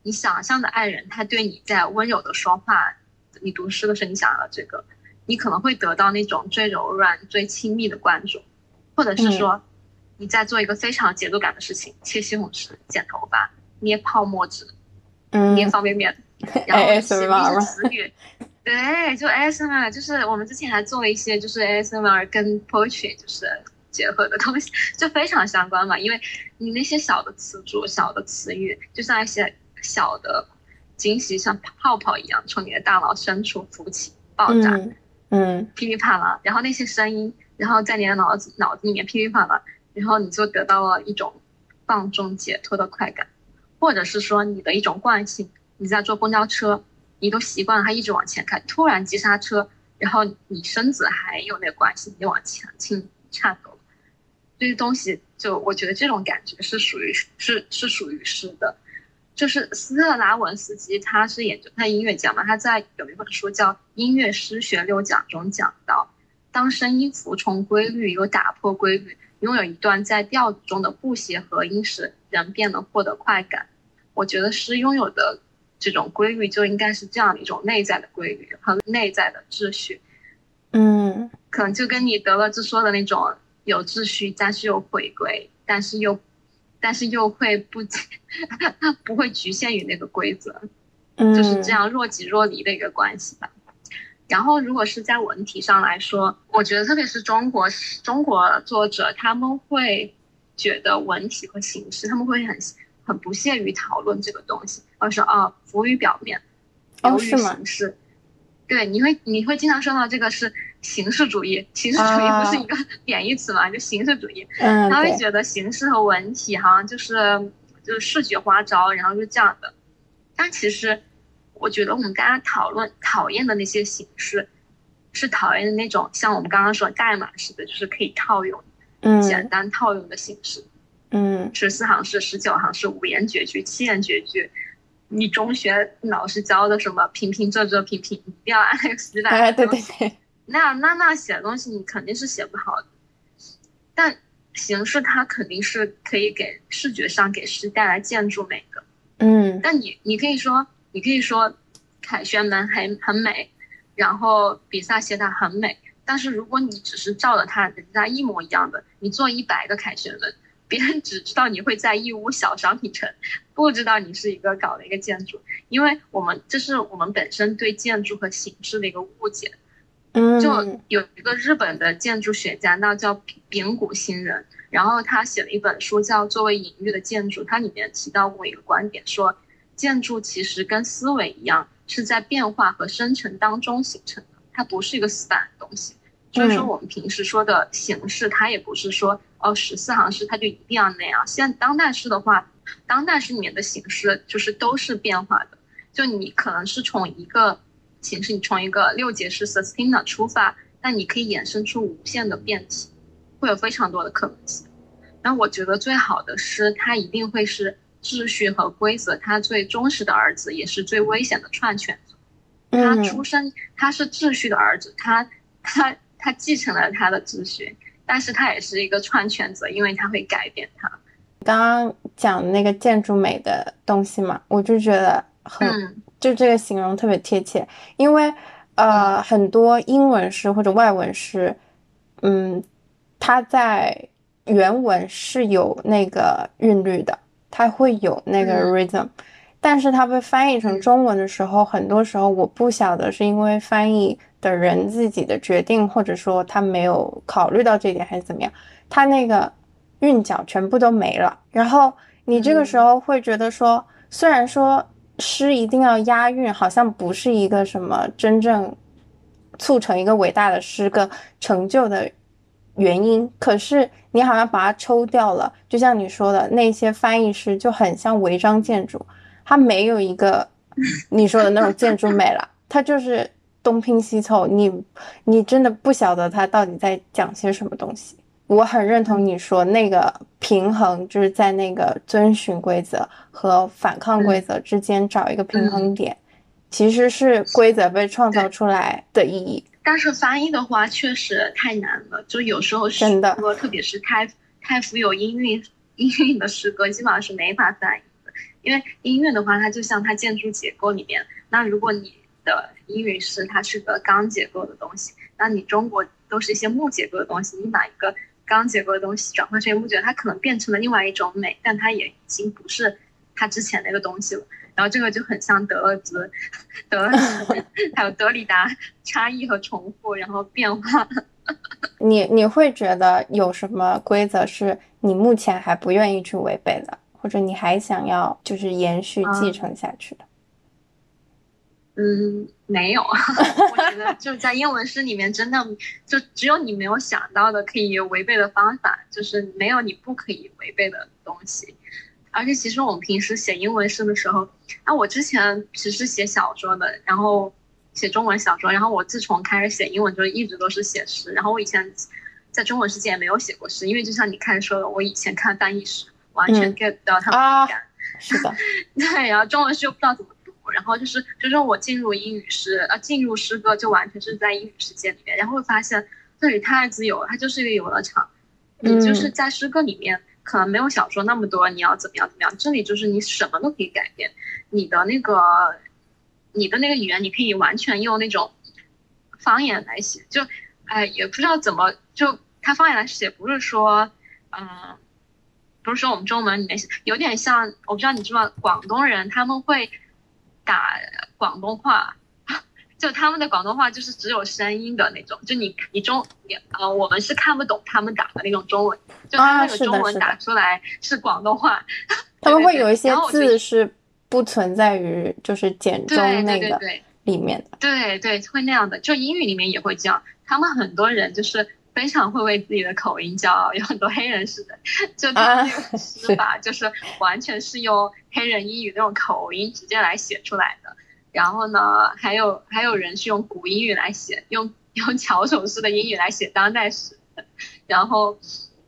你想象的爱人，他对你在温柔的说话，你读诗的时候你想到这个，你可能会得到那种最柔软、最亲密的关注，或者是说你在做一个非常节奏感的事情，切西红柿、剪头发、捏泡沫纸、捏方便面，[LAUGHS] 然后写一些词语，对，就 ASMR，就是我们之前还做了一些就是 ASMR 跟 poetry，就是。结合的东西 [LAUGHS] 就非常相关嘛，因为你那些小的词组、小的词语，就像一些小的惊喜，像泡泡一样从你的大脑深处浮起、爆炸。嗯噼里啪啦，然后那些声音，然后在你的脑子脑子里面噼里啪啦，然后你就得到了一种放纵解脱的快感，或者是说你的一种惯性，你在坐公交车，你都习惯了它一直往前开，突然急刹车，然后你身子还有那个惯性，你往前倾颤抖，这些东西就我觉得这种感觉是属于是是属于诗的。就是斯特拉文斯基，他是研究他音乐家嘛，他在有一本书叫《音乐诗学六讲》中讲到，当声音服从规律又打破规律，拥有一段在调子中的不协和音时，人便能获得快感。我觉得诗拥有的这种规律，就应该是这样的一种内在的规律和内在的秩序。嗯，可能就跟你德勒兹说的那种有秩序，但是又回归，但是又。但是又会不，它 [LAUGHS] 不会局限于那个规则，就是这样若即若离的一个关系吧。然后，如果是在文体上来说，我觉得特别是中国中国作者，他们会觉得文体和形式，他们会很很不屑于讨论这个东西，而是啊，浮于表面，流于形式。对，你会你会经常说到这个是。形式主义，形式主义不是一个 [LAUGHS] 贬义词嘛？就形式主义，他会觉得形式和文体好像就是就是视觉花招，然后就这样的。但其实，我觉得我们大家讨论讨厌的那些形式，是讨厌的那种像我们刚刚说代码式的，就是可以套用，简单套用的形式。嗯，十四行诗、十九行诗、五言绝句、七言绝句，你中学老师教的什么平平仄仄平平，一定要按那个死板。哎，对对对。[LAUGHS] 那那那写的东西你肯定是写不好的，但形式它肯定是可以给视觉上给诗带来建筑美的，嗯。但你你可以说你可以说凯旋门很很美，然后比萨斜塔很美，但是如果你只是照着它人家一模一样的，你做一百个凯旋门，别人只知道你会在义乌小商品城，不知道你是一个搞了一个建筑，因为我们这是我们本身对建筑和形式的一个误解。就有一个日本的建筑学家，那叫丙谷新人，然后他写了一本书叫《作为隐喻的建筑》，它里面提到过一个观点，说建筑其实跟思维一样，是在变化和生成当中形成的，它不是一个死板的东西。所以说我们平时说的形式，它也不是说哦十四行诗它就一定要那样。现在当代诗的话，当代诗里面的形式就是都是变化的，就你可能是从一个。形式，你从一个六节式 sustain 出发，那你可以衍生出无限的变体，会有非常多的可能性。那我觉得最好的诗，它一定会是秩序和规则，它最忠实的儿子，也是最危险的篡权者。他出生，他是秩序的儿子，他他他继承了他的秩序，但是他也是一个篡权者，因为他会改变他。刚刚讲那个建筑美的东西嘛，我就觉得很。就这个形容特别贴切，因为呃，很多英文诗或者外文诗，嗯，它在原文是有那个韵律的，它会有那个 rhythm，但是它被翻译成中文的时候，很多时候我不晓得是因为翻译的人自己的决定，或者说他没有考虑到这点，还是怎么样，他那个韵脚全部都没了。然后你这个时候会觉得说，虽然说。诗一定要押韵，好像不是一个什么真正促成一个伟大的诗歌成就的原因。可是你好像把它抽掉了，就像你说的那些翻译诗就很像违章建筑，它没有一个 [LAUGHS] 你说的那种建筑美了，它就是东拼西凑，你你真的不晓得它到底在讲些什么东西。我很认同你说那个平衡，就是在那个遵循规则和反抗规则之间找一个平衡点，其实是规则被创造出来的意义。但是翻译的话确实太难了，就有时候诗歌，特别是太太富有音韵 [LAUGHS] 音韵的诗歌，基本上是没法翻译的。因为音乐的话，它就像它建筑结构里面，那如果你的英语诗它是个钢结构的东西，那你中国都是一些木结构的东西，你把一个钢结构的东西转换成木觉得，它可能变成了另外一种美，但它也已经不是它之前那个东西了。然后这个就很像德勒兹、德勒兹 [LAUGHS] 还有德里达差异和重复，然后变化。[LAUGHS] 你你会觉得有什么规则是你目前还不愿意去违背的，或者你还想要就是延续继承下去的？嗯，没有，[LAUGHS] 我觉得就是在英文诗里面，真的就只有你没有想到的可以违背的方法，就是没有你不可以违背的东西。而且其实我们平时写英文诗的时候，啊，我之前其实写小说的，然后写中文小说，然后我自从开始写英文，就一直都是写诗。然后我以前在中文世界也没有写过诗，因为就像你开始说的，我以前看翻译诗，完全 get 不到他们的感。是的，[LAUGHS] 对，然后中文诗又不知道怎么。然后就是，就是我进入英语诗，呃，进入诗歌就完全是在英语世界里面，然后会发现这里太自由了，它就是一个游乐场。你就是在诗歌里面，可能没有小说那么多，你要怎么样怎么样，这里就是你什么都可以改变，你的那个，你的那个语言，你可以完全用那种方言来写，就，哎，也不知道怎么，就他方言来写，不是说，嗯，不是说我们中文里面写，有点像，我不知道你知道广东人他们会。打广东话，[LAUGHS] 就他们的广东话就是只有声音的那种，就你你中你呃，我们是看不懂他们打的那种中文，就他那个中文打出来是广东话，[LAUGHS] 他们会有一些字是不存在于就是简中那个里面的，对对，会那样的，就英语里面也会这样，他们很多人就是非常会为自己的口音骄傲，有很多黑人似的，就他们那个诗法就是完全是用。黑人英语那种口音直接来写出来的，然后呢，还有还有人是用古英语来写，用用巧手式的英语来写当代诗，然后，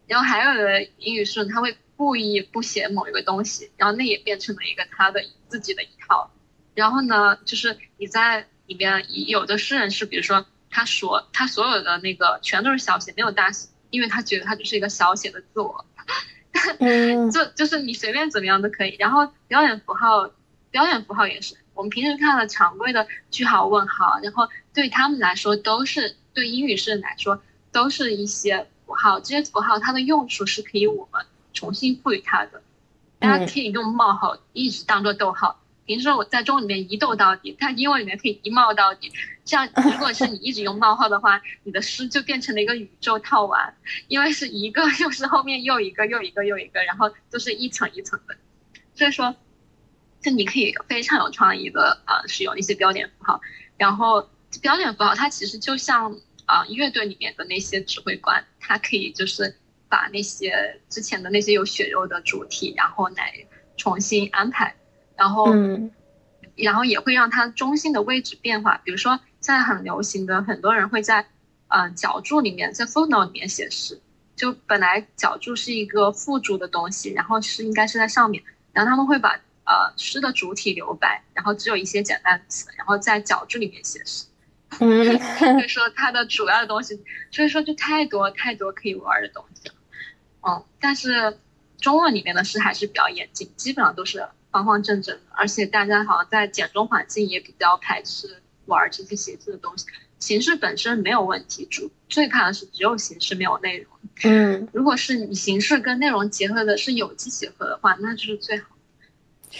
然后还有的英语诗人他会故意不写某一个东西，然后那也变成了一个他的自己的一套，然后呢，就是你在里边有的诗人是，比如说他所他所有的那个全都是小写，没有大写，因为他觉得他就是一个小写的自我。[LAUGHS] 就就是你随便怎么样都可以，然后标点符号，标点符号也是我们平时看的常规的句号、问号，然后对他们来说都是对英语诗人来说都是一些符号，这些符号它的用处是可以我们重新赋予它的，大家可以用冒号一直当做逗号。平时我在中文里面一逗到底，它英文里面可以一冒到底。这样，如果是你一直用冒号的话，你的诗就变成了一个宇宙套娃，因为是一个又是后面又一个又一个又一个，然后就是一层一层的。所以说，就你可以非常有创意的啊使用一些标点符号。然后标点符号它其实就像啊乐队里面的那些指挥官，他可以就是把那些之前的那些有血肉的主题，然后来重新安排。然后，然后也会让它中心的位置变化。比如说，现在很流行的，很多人会在，嗯，脚注里面，在 footnote 里面写诗。就本来脚注是一个附注的东西，然后诗应该是在上面，然后他们会把呃诗的主体留白，然后只有一些简单词，然后在脚注里面写诗。嗯，所以说它的主要的东西，所以说就太多太多可以玩的东西了。嗯，但是中文里面的诗还是比较严谨，基本上都是。方方正正的，而且大家好像在简中环境也比较排斥玩这些写字的东西。形式本身没有问题，主最怕的是只有形式没有内容。嗯，如果是你形式跟内容结合的是有机结合的话，那就是最好。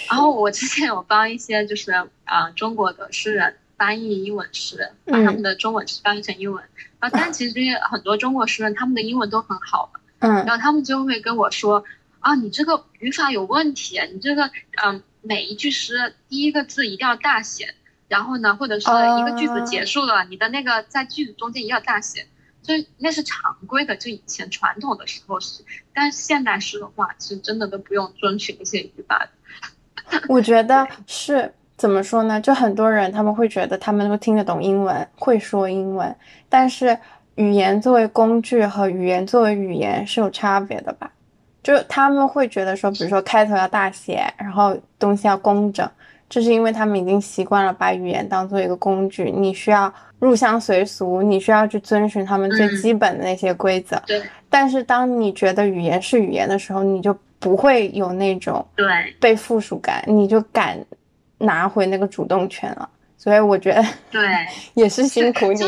然后我之前有帮一些就是啊中国的诗人翻译英文诗，把他们的中文诗翻译成英文。啊，但其实这些很多中国诗人他们的英文都很好嗯，然后他们就会跟我说。啊，你这个语法有问题，你这个嗯，每一句诗第一个字一定要大写，然后呢，或者是一个句子结束了，你的那个在句子中间也要大写，就那是常规的，就以前传统的时候是，但是现代诗的话，其实真的都不用遵循一些语法的。我觉得是怎么说呢？就很多人他们会觉得他们都听得懂英文，会说英文，但是语言作为工具和语言作为语言是有差别的吧？就他们会觉得说，比如说开头要大写，然后东西要工整，这是因为他们已经习惯了把语言当做一个工具，你需要入乡随俗，你需要去遵循他们最基本的那些规则。对。但是当你觉得语言是语言的时候，你就不会有那种对被附属感，你就敢拿回那个主动权了。所以我觉得对，[LAUGHS] 也是辛苦你。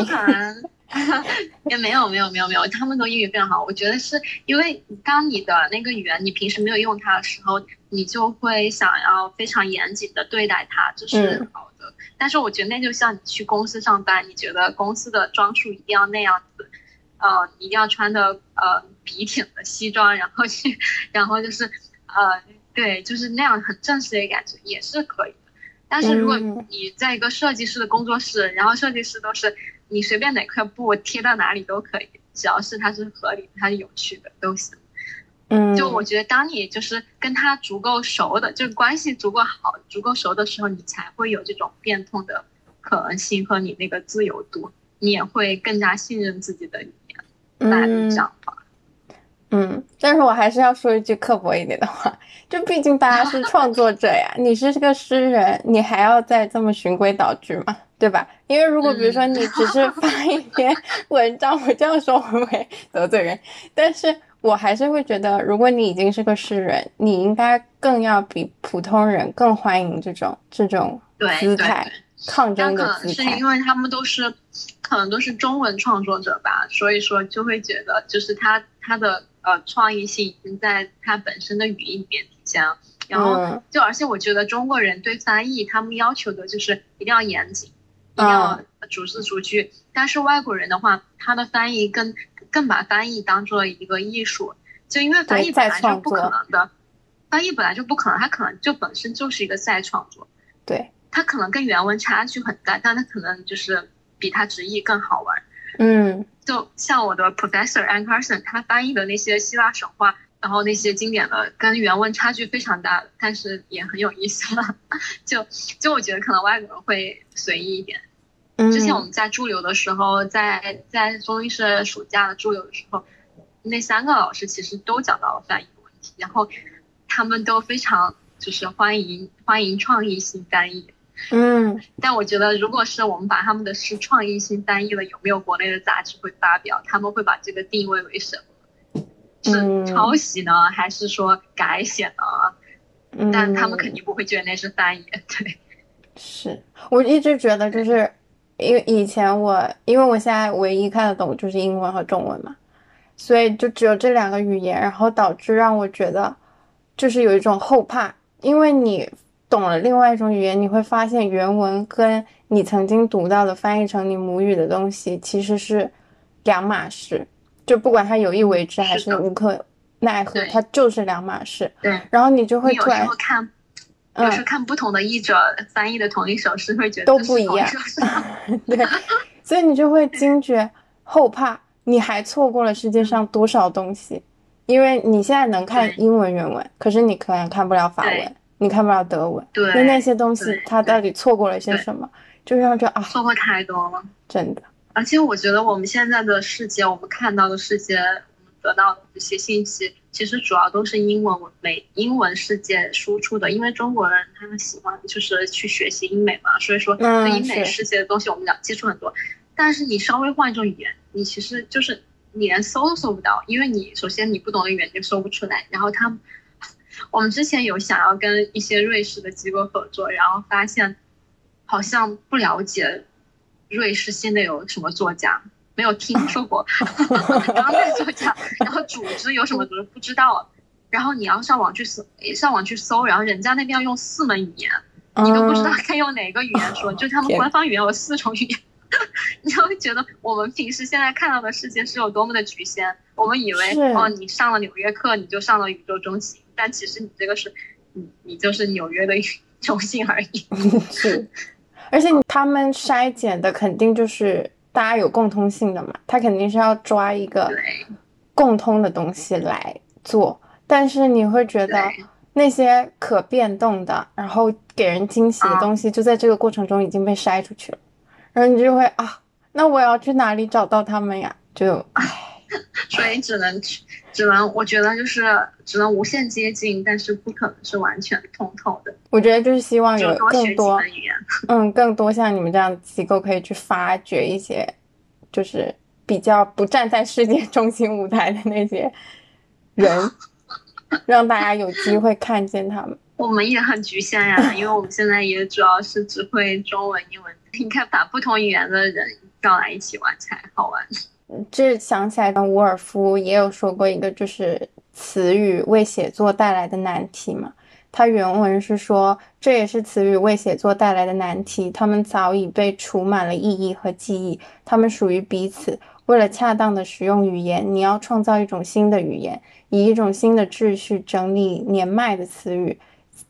[LAUGHS] 也没有没有没有没有，他们都英语非常好。我觉得是因为当你的那个语言你平时没有用它的时候，你就会想要非常严谨的对待它，这是好的。但是我觉得那就像你去公司上班，你觉得公司的装束一定要那样子，呃，一定要穿的呃笔挺的西装，然后去，然后就是呃对，就是那样很正式的感觉也是可以的。但是如果嗯你在一个设计师的工作室，然后设计师都是你随便哪块布贴到哪里都可以，只要是它是合理、它是有趣的都行。嗯，就我觉得，当你就是跟他足够熟的，就是关系足够好、足够熟的时候，你才会有这种变通的可能性和你那个自由度，你也会更加信任自己的语言来嗯这样吧。嗯，但是我还是要说一句刻薄一点的话，就毕竟大家是创作者呀，[LAUGHS] 你是个诗人，你还要再这么循规蹈矩嘛，对吧？因为如果比如说嗯你只是发一篇文章，我这样说会不会得罪人？但是我还是会觉得，如果你已经是个诗人，你应该更要比普通人更欢迎这种这种姿态对，抗争的姿可能是。因为他们都是，可能都是中文创作者吧，所以说就会觉得，就是他他的呃创意性已经在它本身的语义里面体现了。然后嗯就而且我觉得中国人对翻译他们要求的就是一定要严谨，一定要逐字逐句。但是外国人的话，他的翻译更更把翻译当做一个艺术，就因为翻译本来就不可能的，翻译本来就不可能，它可能就本身就是一个再创作。对，它可能跟原文差距很大，但它可能就是比它直译更好玩。嗯就像我的 professor Ann Carson，他翻译的那些希腊神话，然后那些经典的跟原文差距非常大，但是也很有意思。[LAUGHS] 就就我觉得可能外国人会随意一点。嗯，之前我们在驻留的时候，在在中医社暑假的驻留的时候，那三个老师其实都讲到了翻译的问题，然后他们都非常就是欢迎欢迎创意性翻译。嗯 [LAUGHS] 但我觉得，如果是我们把他们的诗创意性翻译了，有没有国内的杂志会发表？他们会把这个定位为什么？嗯是抄袭呢，还是说改写呢？嗯，但他们肯定不会觉得那是翻译。对，是我一直觉得，就是因为以前我，因为我现在唯一看得懂就是英文和中文嘛，所以就只有这两个语言，然后导致让我觉得就是有一种后怕，因为你懂了。另外一种语言，你会发现原文跟你曾经读到的翻译成你母语的东西其实是两码事，就不管它有意为之还是无可奈何，它就是两码事。对，然后你就会有时突然候看，嗯。有时候看不同的译者翻译的同一首诗，会觉得都不一样。[LAUGHS] 对，所以你就会惊觉后怕，你还错过了世界上多少东西，因为你现在能看英文原文，可是你可能看不了法文。对，你看不了德文，对那那些东西对它到底错过了些什么，就让这啊，错过太多了。真的，而且我觉得我们现在的世界，我们看到的世界，我们得到的这些信息，其实主要都是英文文美英文世界输出的。因为中国人他们喜欢就是去学习英美嘛，所以说嗯对英美世界的东西我们讲接触很多。但是你稍微换一种语言，你其实就是你连搜都搜不到，因为你首先你不懂的语言就搜不出来，然后他们。我们之前有想要跟一些瑞士的机构合作，然后发现好像不了解瑞士现在有什么作家，没有听说过 [LAUGHS] 当代作家，然后组织有什么组织不知道，然后你要上网去搜，上网去搜，然后人家那边要用四门语言，你都不知道嗯该用哪个语言说，[LAUGHS] 就他们官方语言有四种语言，[LAUGHS] 你就会觉得我们平时现在看到的世界是有多么的局限。我们以为哦，你上了纽约课，你就上了宇宙中心，但其实你这个是，你你就是纽约的 [LAUGHS] 中心而已。[LAUGHS] 是，而且他们筛检的肯定就是大家有共通性的嘛，他肯定是要抓一个共通的东西来做，但是你会觉得那些可变动的，然后给人惊喜的啊东西，就在这个过程中已经被筛出去了，然后你就会啊，那我要去哪里找到他们呀？就唉，所以只能去，只能我觉得就是只能无限接近，但是不可能是完全通透的，我觉得就是希望有更多，门语言。[LAUGHS] 嗯，更多像你们这样的机构可以去发掘一些，就是比较不站在世界中心舞台的那些人，[LAUGHS] 让大家有机会看见他们。我们也很局限呀，因为我们现在也主要是只会中文、英文，应该把不同语言的人叫来一起玩才好玩。这想起来，伍尔夫也有说过一个，就是词语为写作带来的难题嘛。他原文是说，这也是词语为写作带来的难题。它们早已被储满了意义和记忆，它们属于彼此。为了恰当的使用语言，你要创造一种新的语言，以一种新的秩序整理年迈的词语。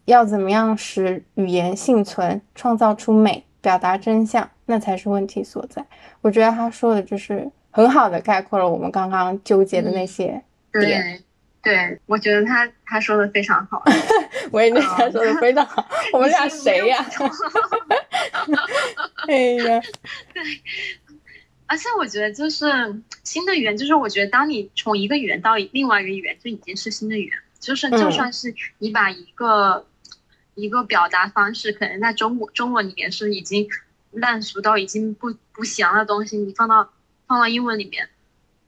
要怎么样使语言幸存，创造出美，表达真相，那才是问题所在。我觉得他说的就是很好的概括了我们刚刚纠结的那些点。对，我觉得他他说的非常好。[LAUGHS] 我也觉得他说的非常好。[LAUGHS] 我们俩谁呀？[LAUGHS] 哎呀，对。而且我觉得就是新的语言，就是我觉得当你从一个语言到另外一个语言，就已经是新的语言。就是就算是你把一个一个表达方式，可能在中国中文里面是已经烂熟到已经不不行的东西，你放到放到英文里面。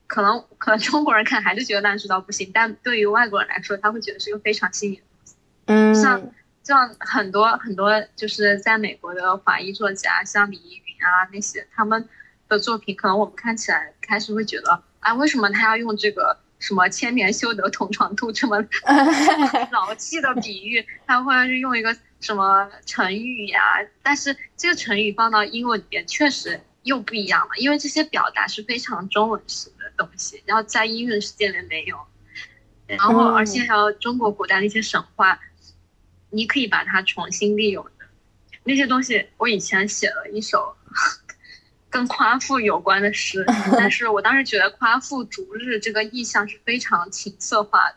可能可能中国人看还是觉得烂熟到不行，但对于外国人来说，他会觉得是一个非常新颖的东西。嗯，像像很多很多就是在美国的华裔作家，像李依云啊那些，他们的作品，可能我们看起来开始会觉得，啊，为什么他要用这个什么千年修得同床度这么 [LAUGHS] 老气的比喻？他会用一个什么成语呀？但是这个成语放到英文里面，确实。又不一样了，因为这些表达是非常中文式的东西，然后在英文世界里没有，然后而且还有中国古代的一些神话，你可以把它重新利用的那些东西。我以前写了一首 [LAUGHS] 跟夸父有关的诗，[LAUGHS] 但是我当时觉得夸父逐日这个意象是非常情色化的。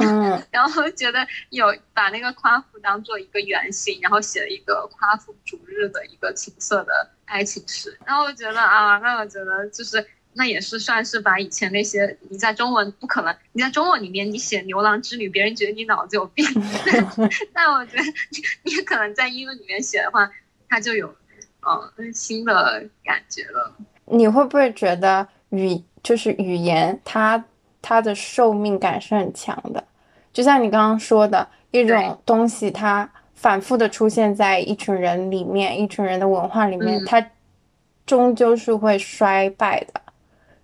嗯，[LAUGHS] 然后觉得有把那个夸父当做一个原型，然后写了一个夸父逐日的一个情色的爱情诗。然后我觉得啊，那我觉得就是那也是算是把以前那些你在中文不可能，你在中文里面你写牛郎织女，别人觉得你脑子有病。[LAUGHS] [LAUGHS] 但我觉得你你可能在英文里面写的话，它就有嗯新的感觉了。你会不会觉得语就是语言它它的寿命感是很强的？就像你刚刚说的一种东西，它反复的出现在一群人里面，一群人的文化里面，它终究是会衰败的。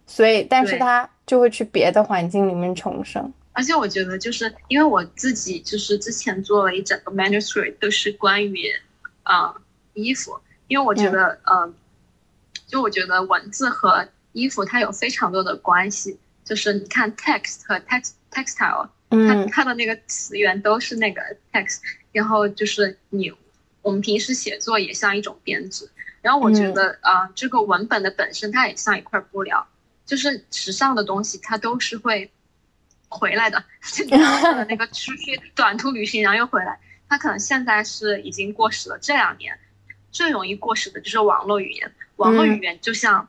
所以，但是它就会去别的环境里面重生。而且，我觉得就是因为我自己就是之前做了一整个 manuscript 都是关于啊衣服，因为我觉得嗯，就我觉得文字和衣服它有非常多的关系。就是你看 text 和 text textile。它它的那个词源都是那个 text，然后就是你，我们平时写作也像一种编织，然后我觉得啊，这个文本的本身它也像一块布料，就是时尚的东西它都是会回来的，[LAUGHS] 就的那个出去短途旅行然后又回来，它可能现在是已经过时了，这两年最容易过时的就是网络语言，网络语言就像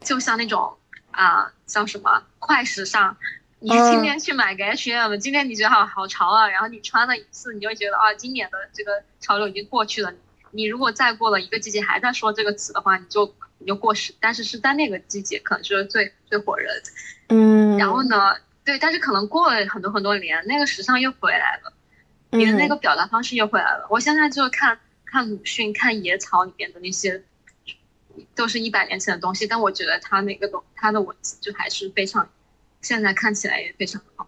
就像那种啊，像什么快时尚。你今天去买个 H&M，今天你觉得好好潮啊，然后你穿了一次，你就会觉得啊，今年的这个潮流已经过去了。你如果再过了一个季节还在说这个词的话，你就你就过时。但是是在那个季节可能就是最最火热的。嗯。然后呢，对，但是可能过了很多很多年，那个时尚又回来了，你的那个表达方式又回来了。我现在就看看鲁迅、看野草里面的那些，都是一百年前的东西，但我觉得他那个东他的文字就还是非常。现在看起来也非常好，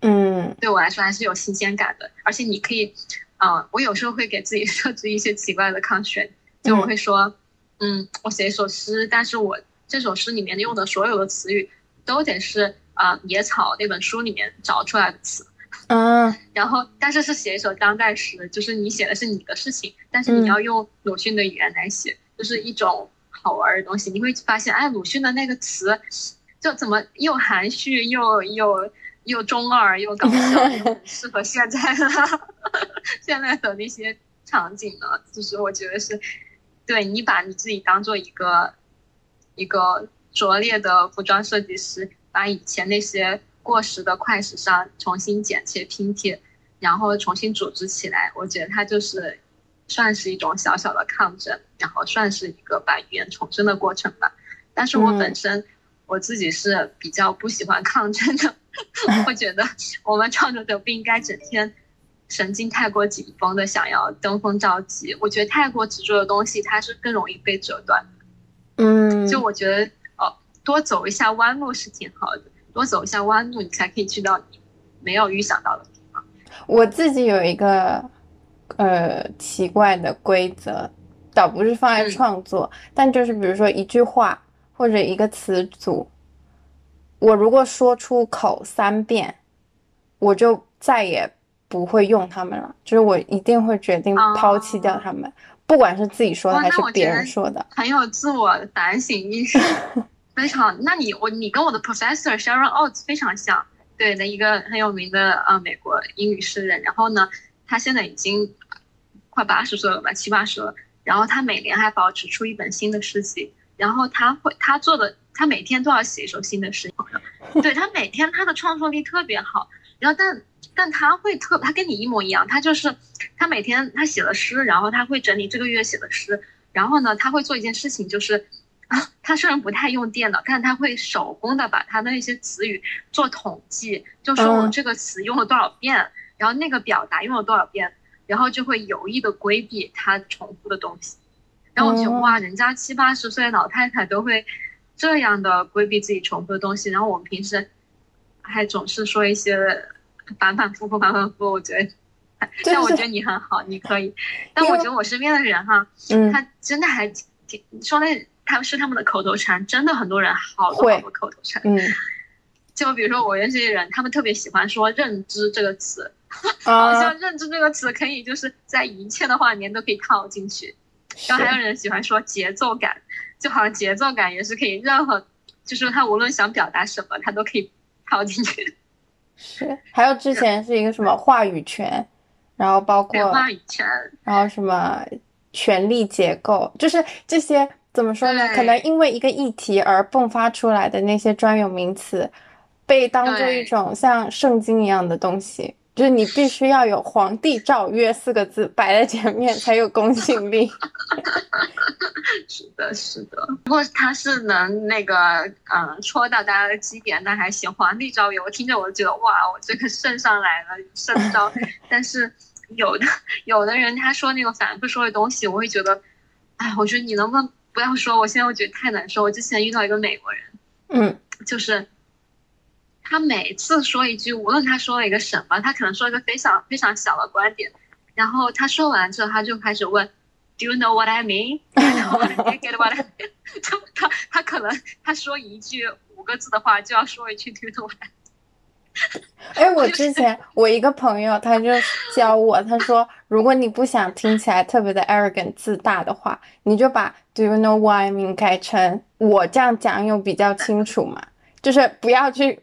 嗯，对我来说还是有新鲜感的。而且你可以，嗯，我有时候会给自己 [LAUGHS] 设置一些奇怪的 constraint，就我会说，嗯，我写一首诗，但是我这首诗里面用的所有的词语都得是啊《野草》那本书里面找出来的词，嗯，[LAUGHS] 然后但是是写一首当代诗，就是你写的是你的事情，但是你要用鲁迅的语言来写，就是一种好玩的东西。你会发现，哎，鲁迅的那个词。就怎么又含蓄又又又中二又搞笑，很 [LAUGHS] 适合现在的 [LAUGHS] 现在的那些场景呢？就是我觉得是，对你把你自己当做一个一个拙劣的服装设计师，把以前那些过时的快时尚重新剪切拼贴，然后重新组织起来，我觉得它就是算是一种小小的抗争，然后算是一个把语言重生的过程吧。但是我本身。我自己是比较不喜欢抗争的，我觉得我们创作者不应该整天神经太过紧绷的想要登峰造极。我觉得太过执着的东西，它是更容易被折断。嗯，就我觉得哦，多走一下弯路是挺好的，多走一下弯路，你才可以去到你没有预想到的地方。我自己有一个呃奇怪的规则，倒不是放在创作，但就是比如说一句话。或者一个词组，我如果说出口三遍，我就再也不会用它们了，就是我一定会决定抛弃掉它们，不管是自己说的还是别人说的。很有自我反省意识，[LAUGHS] 非常。那你我你跟我的 professor Sharon Oates 非常像，对的一个很有名的呃美国英语诗人。然后呢，他现在已经快八十岁了吧，七八十了。然后他每年还保持出一本新的诗集。然后他会他做的，他每天都要写一首新的诗。[LAUGHS] 对他每天他的创作力特别好。然后但。但他会特，他跟你一模一样，他就是他每天他写了诗，然后他会整理这个月写的诗，然后呢，他会做一件事情，就是啊，他虽然不太用电脑，但他会手工的把他的那些词语做统计，就说我们这个词用了多少遍，然后那个表达用了多少遍，然后就会有意的规避他重复的东西。然后我觉得哇，人家七八十岁的老太太都会这样的规避自己重复的东西，然后我们平时还总是说一些。反反复复，反反复复，我觉得，[LAUGHS] 但我觉得你很好，你可以。但我觉得我身边的人哈，他真的还挺说那他们是他们的口头禅，真的很多人好多好多口头禅。嗯，[LAUGHS] 就比如说我认识一些人，他们特别喜欢说“认知”这个词，[LAUGHS] 好像“认知”这个词可以就是在一切的话里面都可以套进去。然后还有人喜欢说“节奏感”，就好像节奏感也是可以任何，就是他无论想表达什么，他都可以套进去。[LAUGHS] 是，还有之前是一个什么话语权，然后包括话语权，然后什么权力结构，就是这些怎么说呢？可能因为一个议题而迸发出来的那些专有名词，被当做一种像圣经一样的东西。就是你必须要有“皇帝诏曰”四个字摆在前面才有公信力。[LAUGHS] 是的，是的。如果他是能那个嗯戳到大家的基点，那还行。“皇帝诏曰”，我听着我就觉得哇，我这个圣上来了，圣诏。[LAUGHS] 但是有的有的人他说那个反复说的东西，我会觉得，哎，我觉得你能不能不要说？我现在我觉得太难受。我之前遇到一个美国人，嗯，就是。他每次说一句，无论他说了一个什么，他可能说一个非常非常小的观点，然后他说完之后，他就开始问，Do you know what I mean？[LAUGHS] 然后 get what I mean？就 [LAUGHS] 他他可能他说一句五个字的话，就要说一句 Do you know what？[LAUGHS] 哎，我之前我一个朋友他就教我，他说，如果你不想听起来特别的 arrogant 自大的话，你就把 Do you know what I mean 改成我这样讲又比较清楚嘛，就是不要去。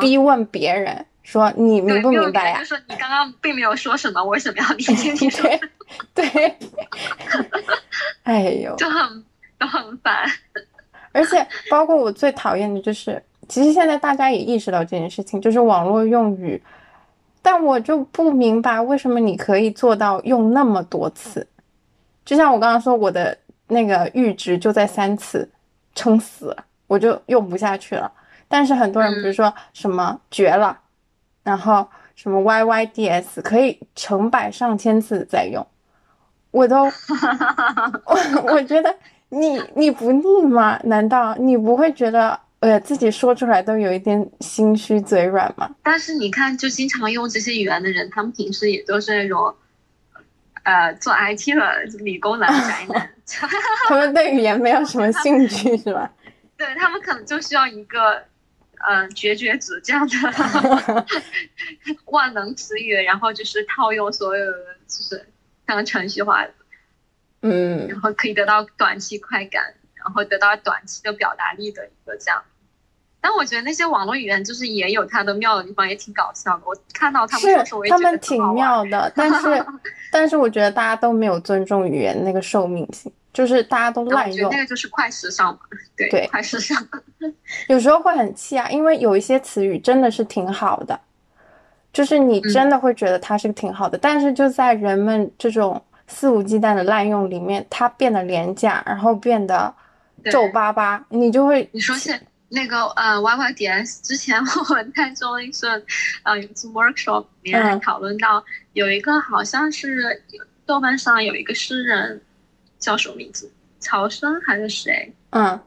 逼问别人说你明不明白呀？就是你刚刚并没有说什么，为什么要理解你说？对，[LAUGHS] 哎呦，就很就很烦。而且包括我最讨厌的就是，其实现在大家也意识到这件事情，就是网络用语，但我就不明白为什么你可以做到用那么多次。就像我刚刚说，我的那个阈值就在三次，撑死了，我就用不下去了。但是很多人，比如说什么绝了，然后什么 Y Y D S 可以成百上千次在用，我都，[LAUGHS] 我我觉得你你不腻吗？难道你不会觉得呃自己说出来都有一点心虚嘴软吗？但是你看，就经常用这些语言的人，他们平时也都是那种，呃，做 I T 的理工男宅男，[LAUGHS] 他们对语言没有什么兴趣是吧？[LAUGHS] 对他们可能就需要一个。嗯，绝绝子这样的 [LAUGHS] [LAUGHS] 万能词语，然后就是套用所有的，就是像程序化的，嗯，然后可以得到短期快感，然后得到短期的表达力的一个这样。但我觉得那些网络语言就是也有它的妙的地方，也挺搞笑的。我看到他们说说，我也他们挺妙的，但是 [LAUGHS] 但是我觉得大家都没有尊重语言那个寿命性。就是大家都滥用，那个就是快时尚嘛。对，快时尚。有时候会很气啊，因为有一些词语真的是挺好的，就是你真的会觉得它是挺好的，但是就在人们这种肆无忌惮的滥用里面，它变得廉价，然后变得皱巴巴，你就会。你说是那个呃 Y Y D S，之前我们 [LAUGHS] 在做一个呃有一次 workshop 里面讨论到，有一个好像是豆瓣上有一个诗人。叫什么名字？曹生还是谁？嗯，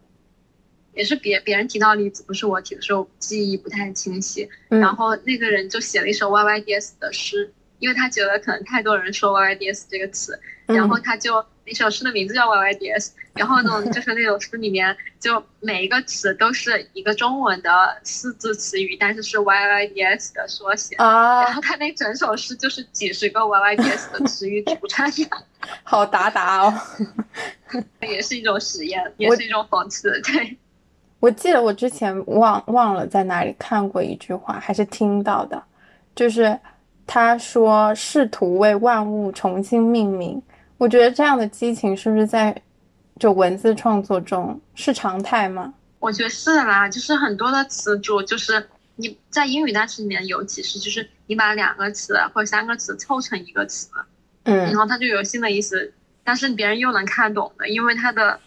也是别别人提到例子，不是我提的时候，记忆不太清晰。然后那个人就写了一首 Y Y D S 的诗，因为他觉得可能太多人说 Y Y D S 这个词，然后他就一首诗的名字叫 YYDS，然后呢，[LAUGHS] 就是那首诗里面就每一个词都是一个中文的四字词语，但是是 YYDS 的缩写。啊然，后他那整首诗就是几十个 YYDS 的词语组成的，[LAUGHS] 好达达哦。[LAUGHS] 也是一种实验，也是一种讽刺。对，我记得我之前忘忘了在哪里看过一句话，还是听到的，就是他说试图为万物重新命名。我觉得这样的激情是不是在就文字创作中是常态吗？我觉得是啦，就是很多的词组，就是你在英语单词里面，尤其是就是你把两个词或者三个词凑成一个词，嗯然嗯后它就有新的意思，但是别人又能看懂的，因为它的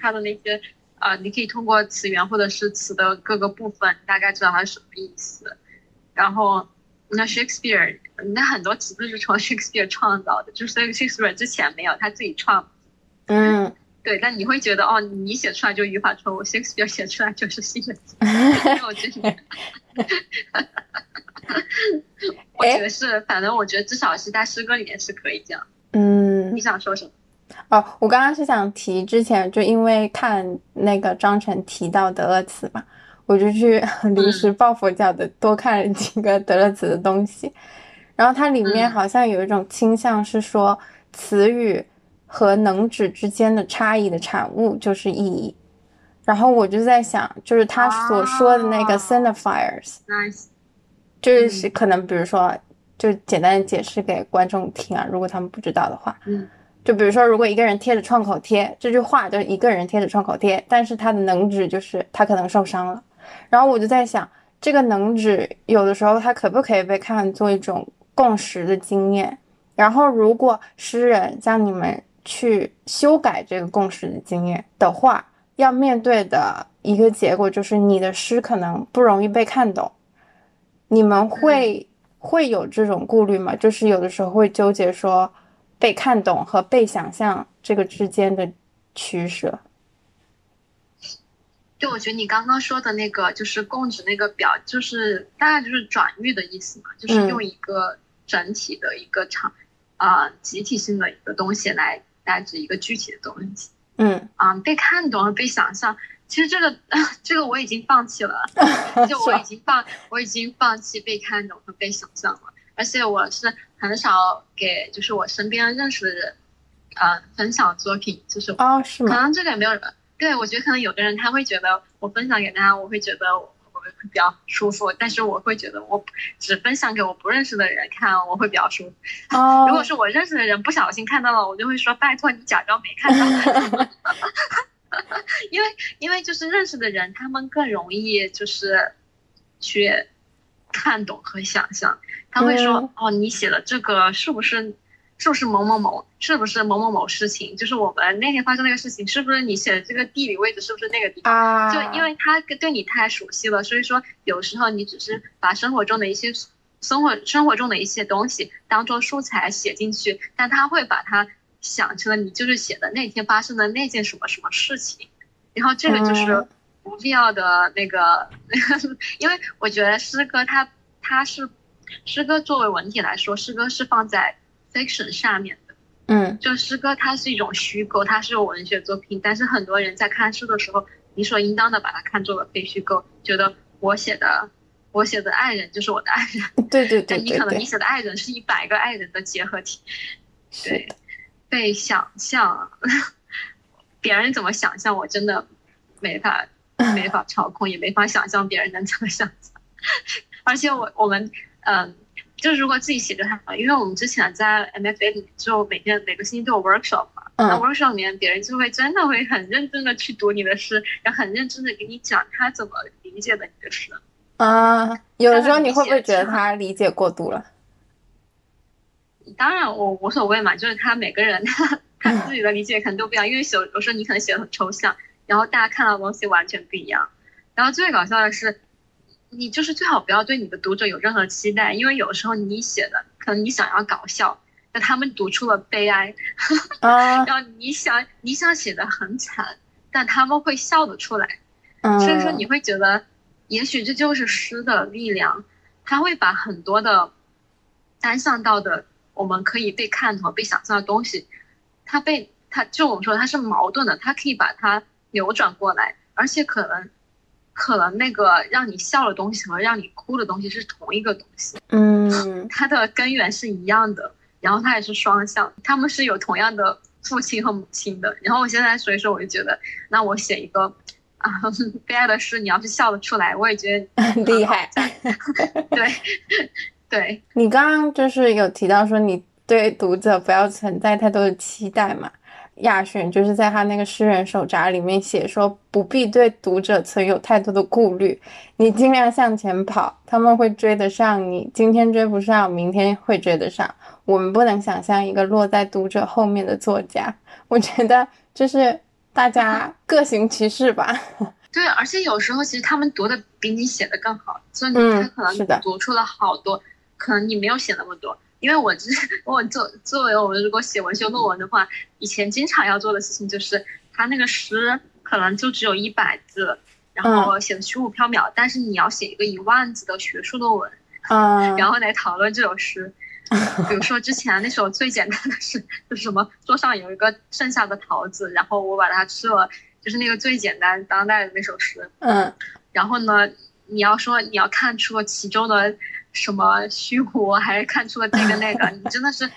它的那些呃，你可以通过词源或者是词的各个部分，大概知道它是什么意思。然后那 Shakespeare，那很多词都是从 [LAUGHS] Shakespeare 创造的，就是那个 Shakespeare 之前没有，他自己创。嗯，对，但你会觉得哦，你写出来就语法错误，Shakespeare 写出来就是新的词。所 [LAUGHS] 以我觉得，[LAUGHS] 我觉得是，反正我觉得至少是在诗歌里面是可以这样。嗯你，想说什么？哦，我刚刚是想提之前就因为看那个张晨提到德勒词嘛，我就去 [LAUGHS] 临时抱佛脚的多看了几个德勒兹的东西，然后它里面嗯。好像有一种倾向是说词语和能指之间的差异的产物就是意义，然后我就在想，就是他所说的那个哦 signifiers，Nice，就是可能比如说就简单的解释给观众听啊，如果他们不知道的话。嗯。就比如说，如果一个人贴着创口贴，这句话就是一个人贴着创口贴，但是他的能指就是他可能受伤了。然后我就在想，这个能指有的时候它可不可以被看作一种共识的经验？然后如果诗人让你们去修改这个共识的经验的话，要面对的一个结果就是你的诗可能不容易被看懂。你们会会有这种顾虑吗？就是有的时候会纠结说。被看懂和被想象这个之间的取舍。就我觉得你刚刚说的那个，就是供职那个表，就是大概就是转喻的意思嘛，就是用一个整体的一个场，啊、集体性的一个东西来代指一个具体的东西。嗯，啊、被看懂和被想象，其实这个 [LAUGHS] 这个我已经放弃了，[LAUGHS] 就我已经放我已经放弃被看懂和被想象了，而且我是很少给就是我身边认识的人，呃，分享作品，就是哦，是吗？可能这个也没有人，对我觉得可能有的人他会觉得我分享给大家，我会觉得我我会比较舒服，但是我会觉得我只分享给我不认识的人看，我会比较舒服。哦，如果是我认识的人不小心看到了，我就会说拜托你假装没看到，[LAUGHS] 因为因为就是认识的人，他们更容易就是去看懂和想象，他会说、嗯哦，你写的这个是不是是不是某某某，是不是某某某事情，就是我们那天发生那个事情，是不是你写的这个地理位置是不是那个地方？啊，就因为他对你太熟悉了，所以说有时候你只是把生活中的一些生活生活中的一些东西当做素材写进去，但他会把它想成了你就是写的那天发生的那件什么什么事情，然后这个就是嗯不必要的那个，[LAUGHS] 因为我觉得诗歌它它是诗歌作为文体来说，诗歌是放在 fiction 下面的。嗯就诗歌它是一种虚构，它是文学作品，但是很多人在看书的时候，理所应当的把它看作了非虚构，觉得我写的我写的爱人就是我的爱人，[LAUGHS] 对对 [LAUGHS] 对但你可能你写的爱人是一百个爱人的结合体，对，被想象，别人怎么想象，我真的没法 [LAUGHS] 没法操控，也没法想象别人能怎么想象。而且我我们嗯，就是如果自己写就还好，因为我们之前在 MFA 里面就每天每个星期都有 workshop 嘛，那嗯 workshop 里面别人就会真的会很认真的去读你的诗，然后很认真的给你讲他怎么理解的你的诗。啊，有的时候你会不会觉得他理解过度了？当然我无所谓嘛，就是他每个人他 [LAUGHS] 他自己的理解可能都不一样，因为有有时候你可能写的很抽象，然后大家看到的东西完全不一样。然后最搞笑的是，你就是最好不要对你的读者有任何期待，因为有时候你写的可能你想要搞笑，但他们读出了悲哀，啊，[LAUGHS] 然后你想你想写的很惨，但他们会笑得出来。嗯，所以说你会觉得，也许这就是诗的力量，它会把很多的单向到的我们可以被看懂、被想象的东西，它被它就我们说它是矛盾的，它可以把它扭转过来，而且可能可能那个让你笑的东西和让你哭的东西是同一个东西，嗯 [LAUGHS] 它的根源是一样的，然后它也是双向，他们是有同样的父亲和母亲的。然后我现在所以说我就觉得，那我写一个啊 [LAUGHS] 悲哀的诗，你要是笑得出来，我也觉得 [LAUGHS] 厉害。对对，你刚刚就是有提到说你对读者不要存在太多的期待嘛？亚选就是在他那个诗人手札里面写说，不必对读者存有太多的顾虑，你尽量向前跑，他们会追得上你。今天追不上，明天会追得上。我们不能想象一个落在读者后面的作家。我觉得就是大家 [LAUGHS] 各行其事吧。对，而且有时候其实他们读的比你写的更好，所以他可能读出了好多，可能你没有写那么多。因为我之 [LAUGHS] 我作作为我们如果写文学论文的话，以前经常要做的事情就是，他那个诗可能就只有一百字，然嗯后写的虚无缥缈，但是你要写一个一万字的学术论文，嗯，[LAUGHS] 然后来讨论这首诗。[LAUGHS] 比如说之前那首最简单的诗，就是什么桌上有一个剩下的桃子，然后我把它吃了，就是那个最简单当代的那首诗。嗯然后呢，你要说你要看出其中的什么虚无，还是看出了这个那个，你真的是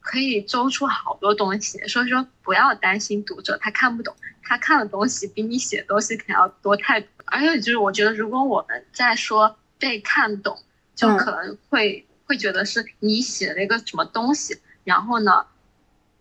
可以周出好多东西。所以说不要担心读者他看不懂，他看的东西比你写的东西可能要多太多。而且就是我觉得，如果我们在说被看懂，就嗯可能会、会觉得是你写了一个什么东西，然后呢。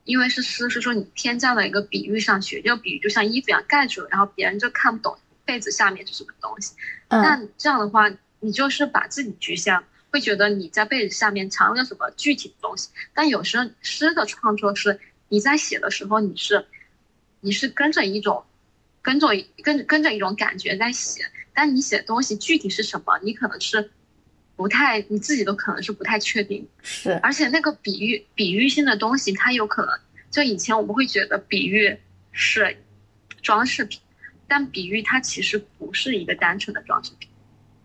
因为是诗，是说你添加了一个比喻上去，这个比喻就像衣服一样盖住了，然后别人就看不懂被子下面是什么东西。嗯那这样的话，你就是把自己局限了，会觉得你在被子下面藏了什么具体的东西。但有时候诗的创作是你在写的时候，你是你是跟着一种跟着跟跟着一种感觉在写，但你写的东西具体是什么，你可能是不太你自己都可能是不太确定。是而且那个比喻比喻性的东西，它有可能就以前我们会觉得比喻是装饰品，但比喻它其实不是一个单纯的装饰品。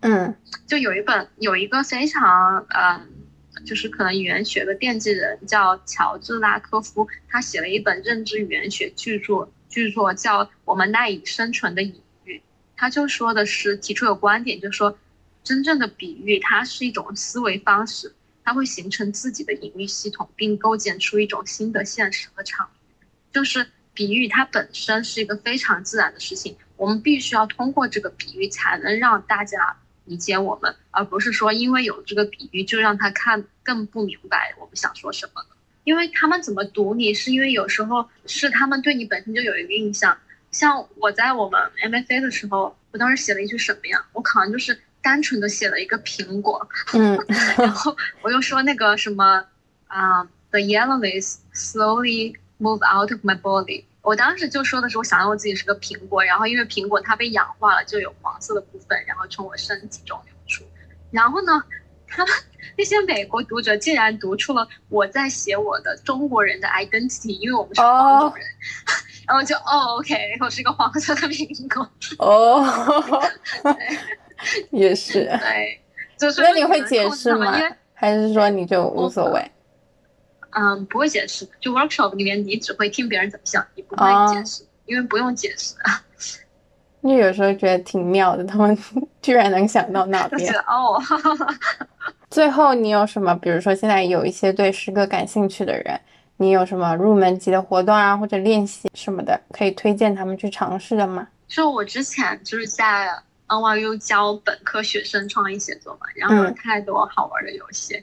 嗯就有一本有一个非常嗯，就是可能语言学的奠基人叫乔治拉科夫，他写了一本认知语言学巨作，巨作叫《我们赖以生存的隐喻》。他就说的是提出有观点，就是说真正的比喻它是一种思维方式，它会形成自己的隐喻系统，并构建出一种新的现实和场域。就是比喻它本身是一个非常自然的事情，我们必须要通过这个比喻才能让大家理解我们，而不是说因为有这个比喻就让他看更不明白我们想说什么了。因为他们怎么读你，是因为有时候是他们对你本身就有一个印象。像我在我们 MFA 的时候，我当时写了一句什么呀？我可能就是单纯的写了一个苹果，嗯 [LAUGHS] 然后我又说那个什么啊、t h e yellowness slowly move out of my body。我当时就说的是，我想到我自己是个苹果，然后因为苹果它被氧化了，就有黄色的部分，然后从我身体中流出。然后呢，他们那些美国读者竟然读出了我在写我的中国人的 identity，因为我们是黄种人。[LAUGHS] 然后就哦，OK，我是一个黄色的苹果。[LAUGHS] 哦，也是。对，就是那你会解释吗？还是说你就无所谓？嗯，不会解释。就 workshop 里面，你只会听别人怎么想，你不会哦解释，因为不用解释啊。因为有时候觉得挺妙的，他们 [LAUGHS] 居然能想到那边就是。哦，[LAUGHS] 最后，你有什么？比如说，现在有一些对诗歌感兴趣的人，你有什么入门级的活动啊，或者练习什么的，可以推荐他们去尝试的吗？就我之前就是在 NYU 教本科学生创意写作嘛，然后有嗯太多好玩的游戏，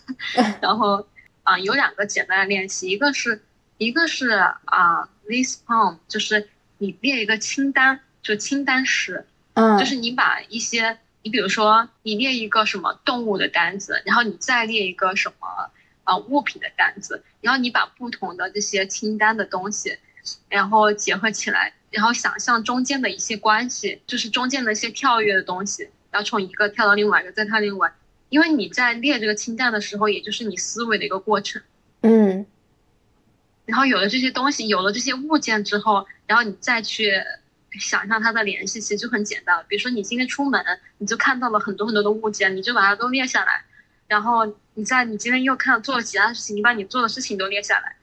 [LAUGHS] 然后啊、有两个简单的练习，一个是一个是啊、list poem，就是你列一个清单，就清单式，嗯，就是你把一些，你比如说你列一个什么动物的单子，然后你再列一个什么啊、呃物品的单子，然后你把不同的这些清单的东西，然后结合起来，然后想象中间的一些关系，就是中间的一些跳跃的东西，然后从一个跳到另外一个，再跳另外，因为你在列这个清单的时候，也就是你思维的一个过程。嗯然后有了这些东西，有了这些物件之后，然后你再去想象它的联系，其实就很简单了。比如说你今天出门，你就看到了很多很多的物件，你就把它都列下来。然后你在你今天又看做了其他事情，你把你做的事情都列下来。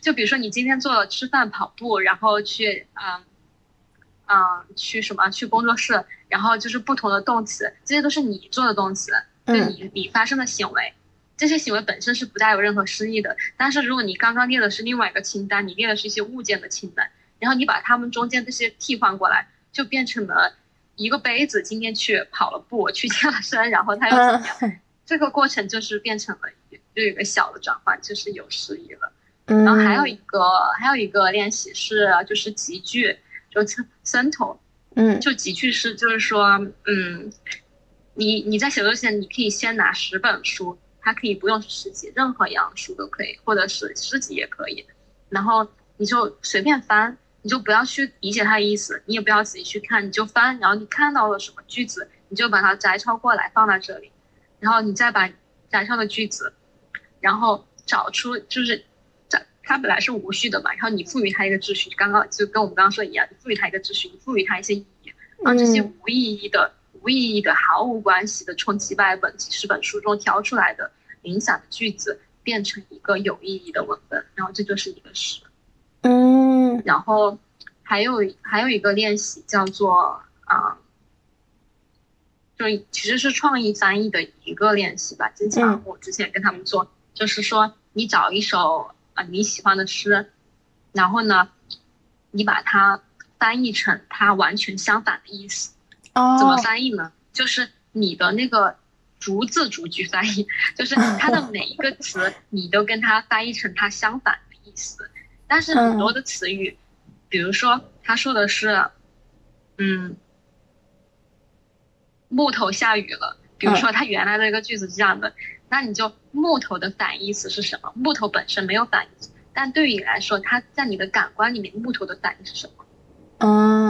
就比如说你今天做了吃饭、跑步，然后去嗯嗯去什么去工作室，然后就是不同的动词，这些都是你做的动词，就你你发生的行为，这些行为本身是不带有任何诗意的。但是如果你刚刚列的是另外一个清单，你列的是一些物件的清单，然后你把它们中间这些替换过来，就变成了一个杯子，今天去跑了步，去健了身，然后它又怎么样？这个过程就是变成了就有一个小的转换，就是有诗意了。然后还有一个还有一个练习是就是集句，就 sentence，嗯，就集句是就是说，嗯，你你在写作前你可以先拿十本书，它可以不用是诗集，任何一样书都可以，或者是诗集也可以，然后你就随便翻，你就不要去理解它的意思，你也不要仔细去看，你就翻，然后你看到了什么句子，你就把它摘抄过来放在这里，然后你再把摘抄的句子，然后找出就是。它本来是无序的嘛，然后你赋予它一个秩序，刚刚就跟我们刚刚说的一样，你赋予它一个秩序，你赋予它一些意义，让这些无意义的、无意义的、毫无关系的，从几百本、几十本书中挑出来的零散的句子，变成一个有意义的文本，然后这就是一个诗。嗯，然后还有还有一个练习叫做啊，就其实是创意翻译的一个练习吧。之前我之前跟他们做，就是说你找一首。啊，你喜欢的诗，然后呢，你把它翻译成它完全相反的意思。哦。怎么翻译呢？就是你的那个逐字逐句翻译，就是它的每一个词，你都跟它翻译成它相反的意思。但是很多的词语，比如说他说的是，嗯，木头下雨了。比如说他原来的一个句子是这样的。那你就木头的反义词是什么？木头本身没有反义词，但对于你来说，它在你的感官里面，木头的反义是什么？嗯，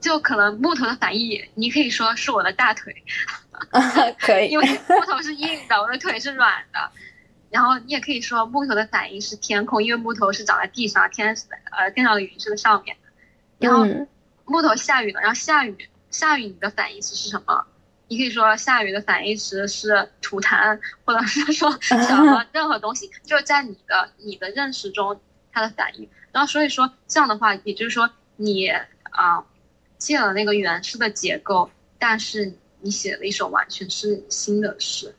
就可能木头的反义，你可以说是我的大腿，[LAUGHS] 可以，[LAUGHS] 因为木头是硬的，我的腿是软的。然后你也可以说木头的反义是天空，因为木头是长在地上，天是呃天上的云是在上面的。然后木头下雨了，然后下雨下雨，你的反义词是什么？你可以说下雨的反义词是吐痰，或者是说什么任何东西，就是在你的你的认识中它的反义。然后所以说这样的话，也就是说你啊借了那个原诗的结构，但是你写了一首完全是新的诗，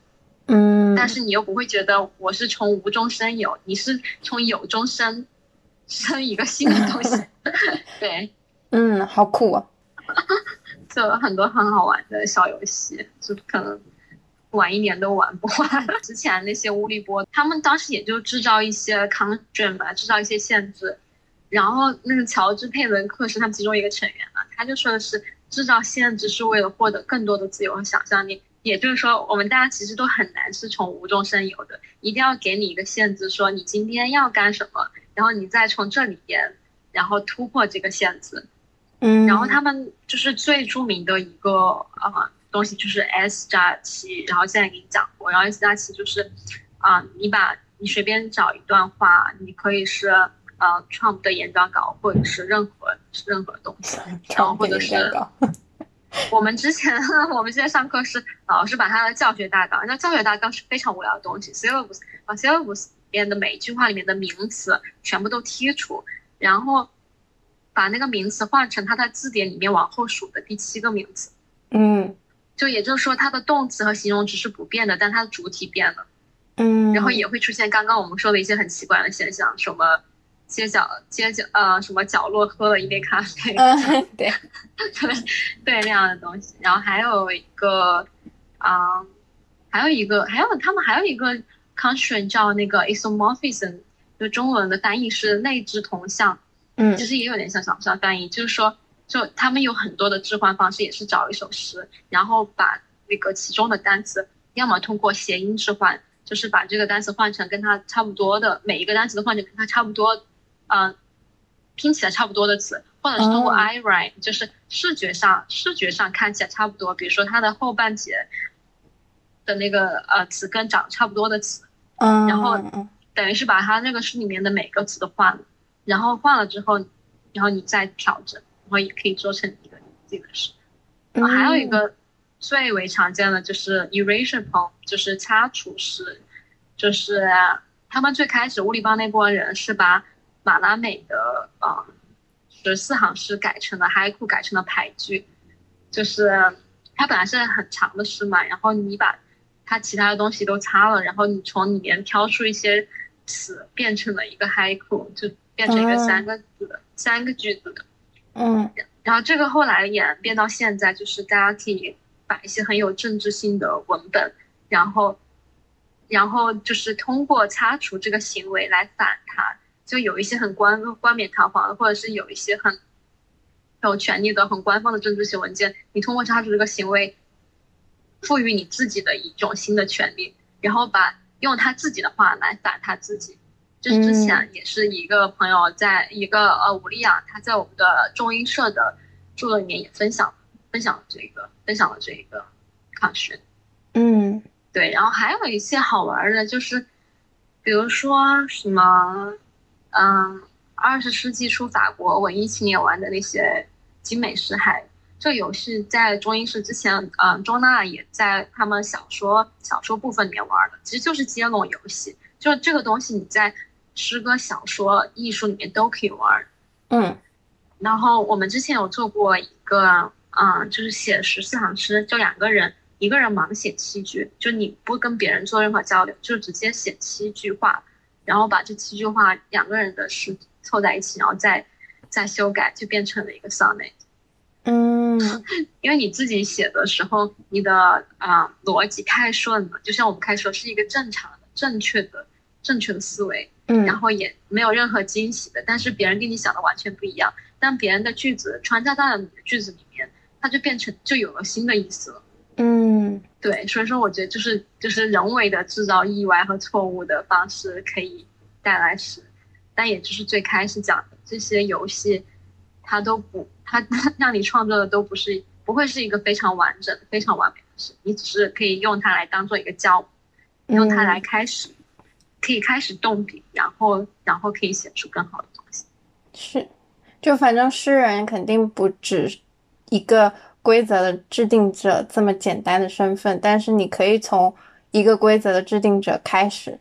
嗯，但是你又不会觉得我是从无中生有，你是从有中生生一个新的东西，[LAUGHS] 对，嗯，好酷啊。[LAUGHS] 就很多很好玩的小游戏，就可能玩一年都玩不完。之前那些乌力波，他们当时也就制造一些 constraint 吧，制造一些限制。然后那个乔治佩伦克是他们其中一个成员嘛，他就说的是制造限制是为了获得更多的自由和想象力。也就是说，我们大家其实都很难是从无中生有的，一定要给你一个限制，说你今天要干什么，然后你再从这里边，然后突破这个限制。嗯，然后他们就是最著名的一个呃东西就是 S 加七，然后现在给你讲过，然后 S 加七就是，啊，你把你随便找一段话，你可以是呃 Trump 的演讲稿，或者是任何任何东西，[LAUGHS] 然后或者是我们之前 [LAUGHS] 我们现在上课是老师把他的教学大纲，那教学大纲是非常无聊的东西，syllabus 把 syllabus 里面的每一句话里面的名词全部都剔除，然后。把那个名词换成它在字典里面往后数的第七个名词，嗯，就也就是说它的动词和形容词是不变的，但它的主体变了，嗯，然后也会出现刚刚我们说的一些很奇怪的现象，什么街角街角呃什么角落喝了一杯咖啡，[LAUGHS] 对对对那样的东西，然后还有一个啊，还有一个还有他们还有一个 constraint 叫那个 isomorphism，就中文的翻译是内置同向。嗯，其实也有点像小象翻译，就是说，就他们有很多的置换方式，也是找一首诗，然后把那个其中的单词，要么通过谐音置换，就是把这个单词换成跟它差不多的，每一个单词都换成跟它差不多，嗯，拼起来差不多的词，或者是通过 i write，就是视觉上视觉上看起来差不多，比如说它的后半截的那个呃词根长差不多的词，嗯，然后等于是把它那个诗里面的每个词都换了。然后换了之后，然后你再调整，然后也可以做成一个自己的诗。还有一个最为常见的就是 erasure poem，就是擦除式，就是他们最开始乌里邦那波人是把马拉美的呃十四行诗改成了嗨库，改成了排句，就是它本来是很长的诗嘛，然后你把它其他的东西都擦了，然后你从里面挑出一些词，变成了一个嗨库，就变成一个三个字的、三个句子的。嗯，然后这个后来演变到现在，就是大家可以把一些很有政治性的文本，然后。然后就是通过擦除这个行为来反它，就有一些很冠冠冕堂皇的，或者是有一些很有权利的、很官方的政治性文件，你通过擦除这个行为，赋予你自己的一种新的权利，然后把用他自己的话来打他自己。就是之前也是一个朋友在一个呃武利亚，他在我们的中英社的著作里面也分享分享了这个分享了这个考试。嗯。对，然后还有一些好玩的，就是，比如说什么，嗯，二十世纪初法国文艺青年玩的那些精美诗海，这游戏在中英式之前，嗯，中娜也在他们小说小说部分里面玩的，其实就是接龙游戏，就这个东西你在诗歌、小说、艺术里面都可以玩。嗯，然后我们之前有做过一个，嗯，就是写十四行诗，就两个人。一个人盲写七句，就你不跟别人做任何交流，就直接写七句话，然后把这七句话两个人的诗凑在一起，然后再再修改，就变成了一个 sonnet。嗯，[LAUGHS] 因为你自己写的时候，你的啊逻辑太顺了，就像我们开始说是一个正常的、正确的、正确的思维，嗯，然后也没有任何惊喜的，但是别人跟你想的完全不一样，当别人的句子穿插到了你的句子里面，它就变成就有了新的意思了。嗯，对，所以说我觉得就是就是人为的制造意外和错误的方式可以带来诗，但也就是最开始讲的这些游戏，它都不，它 [LAUGHS] 让你创作的都不是不会是一个非常完整、非常完美的事，你只是可以用它来当做一个教，用它来开始，可以开始动笔，然后然后可以写出更好的东西。是，就反正诗人肯定不止一个。规则的制定者这么简单的身份，但是你可以从一个规则的制定者开始，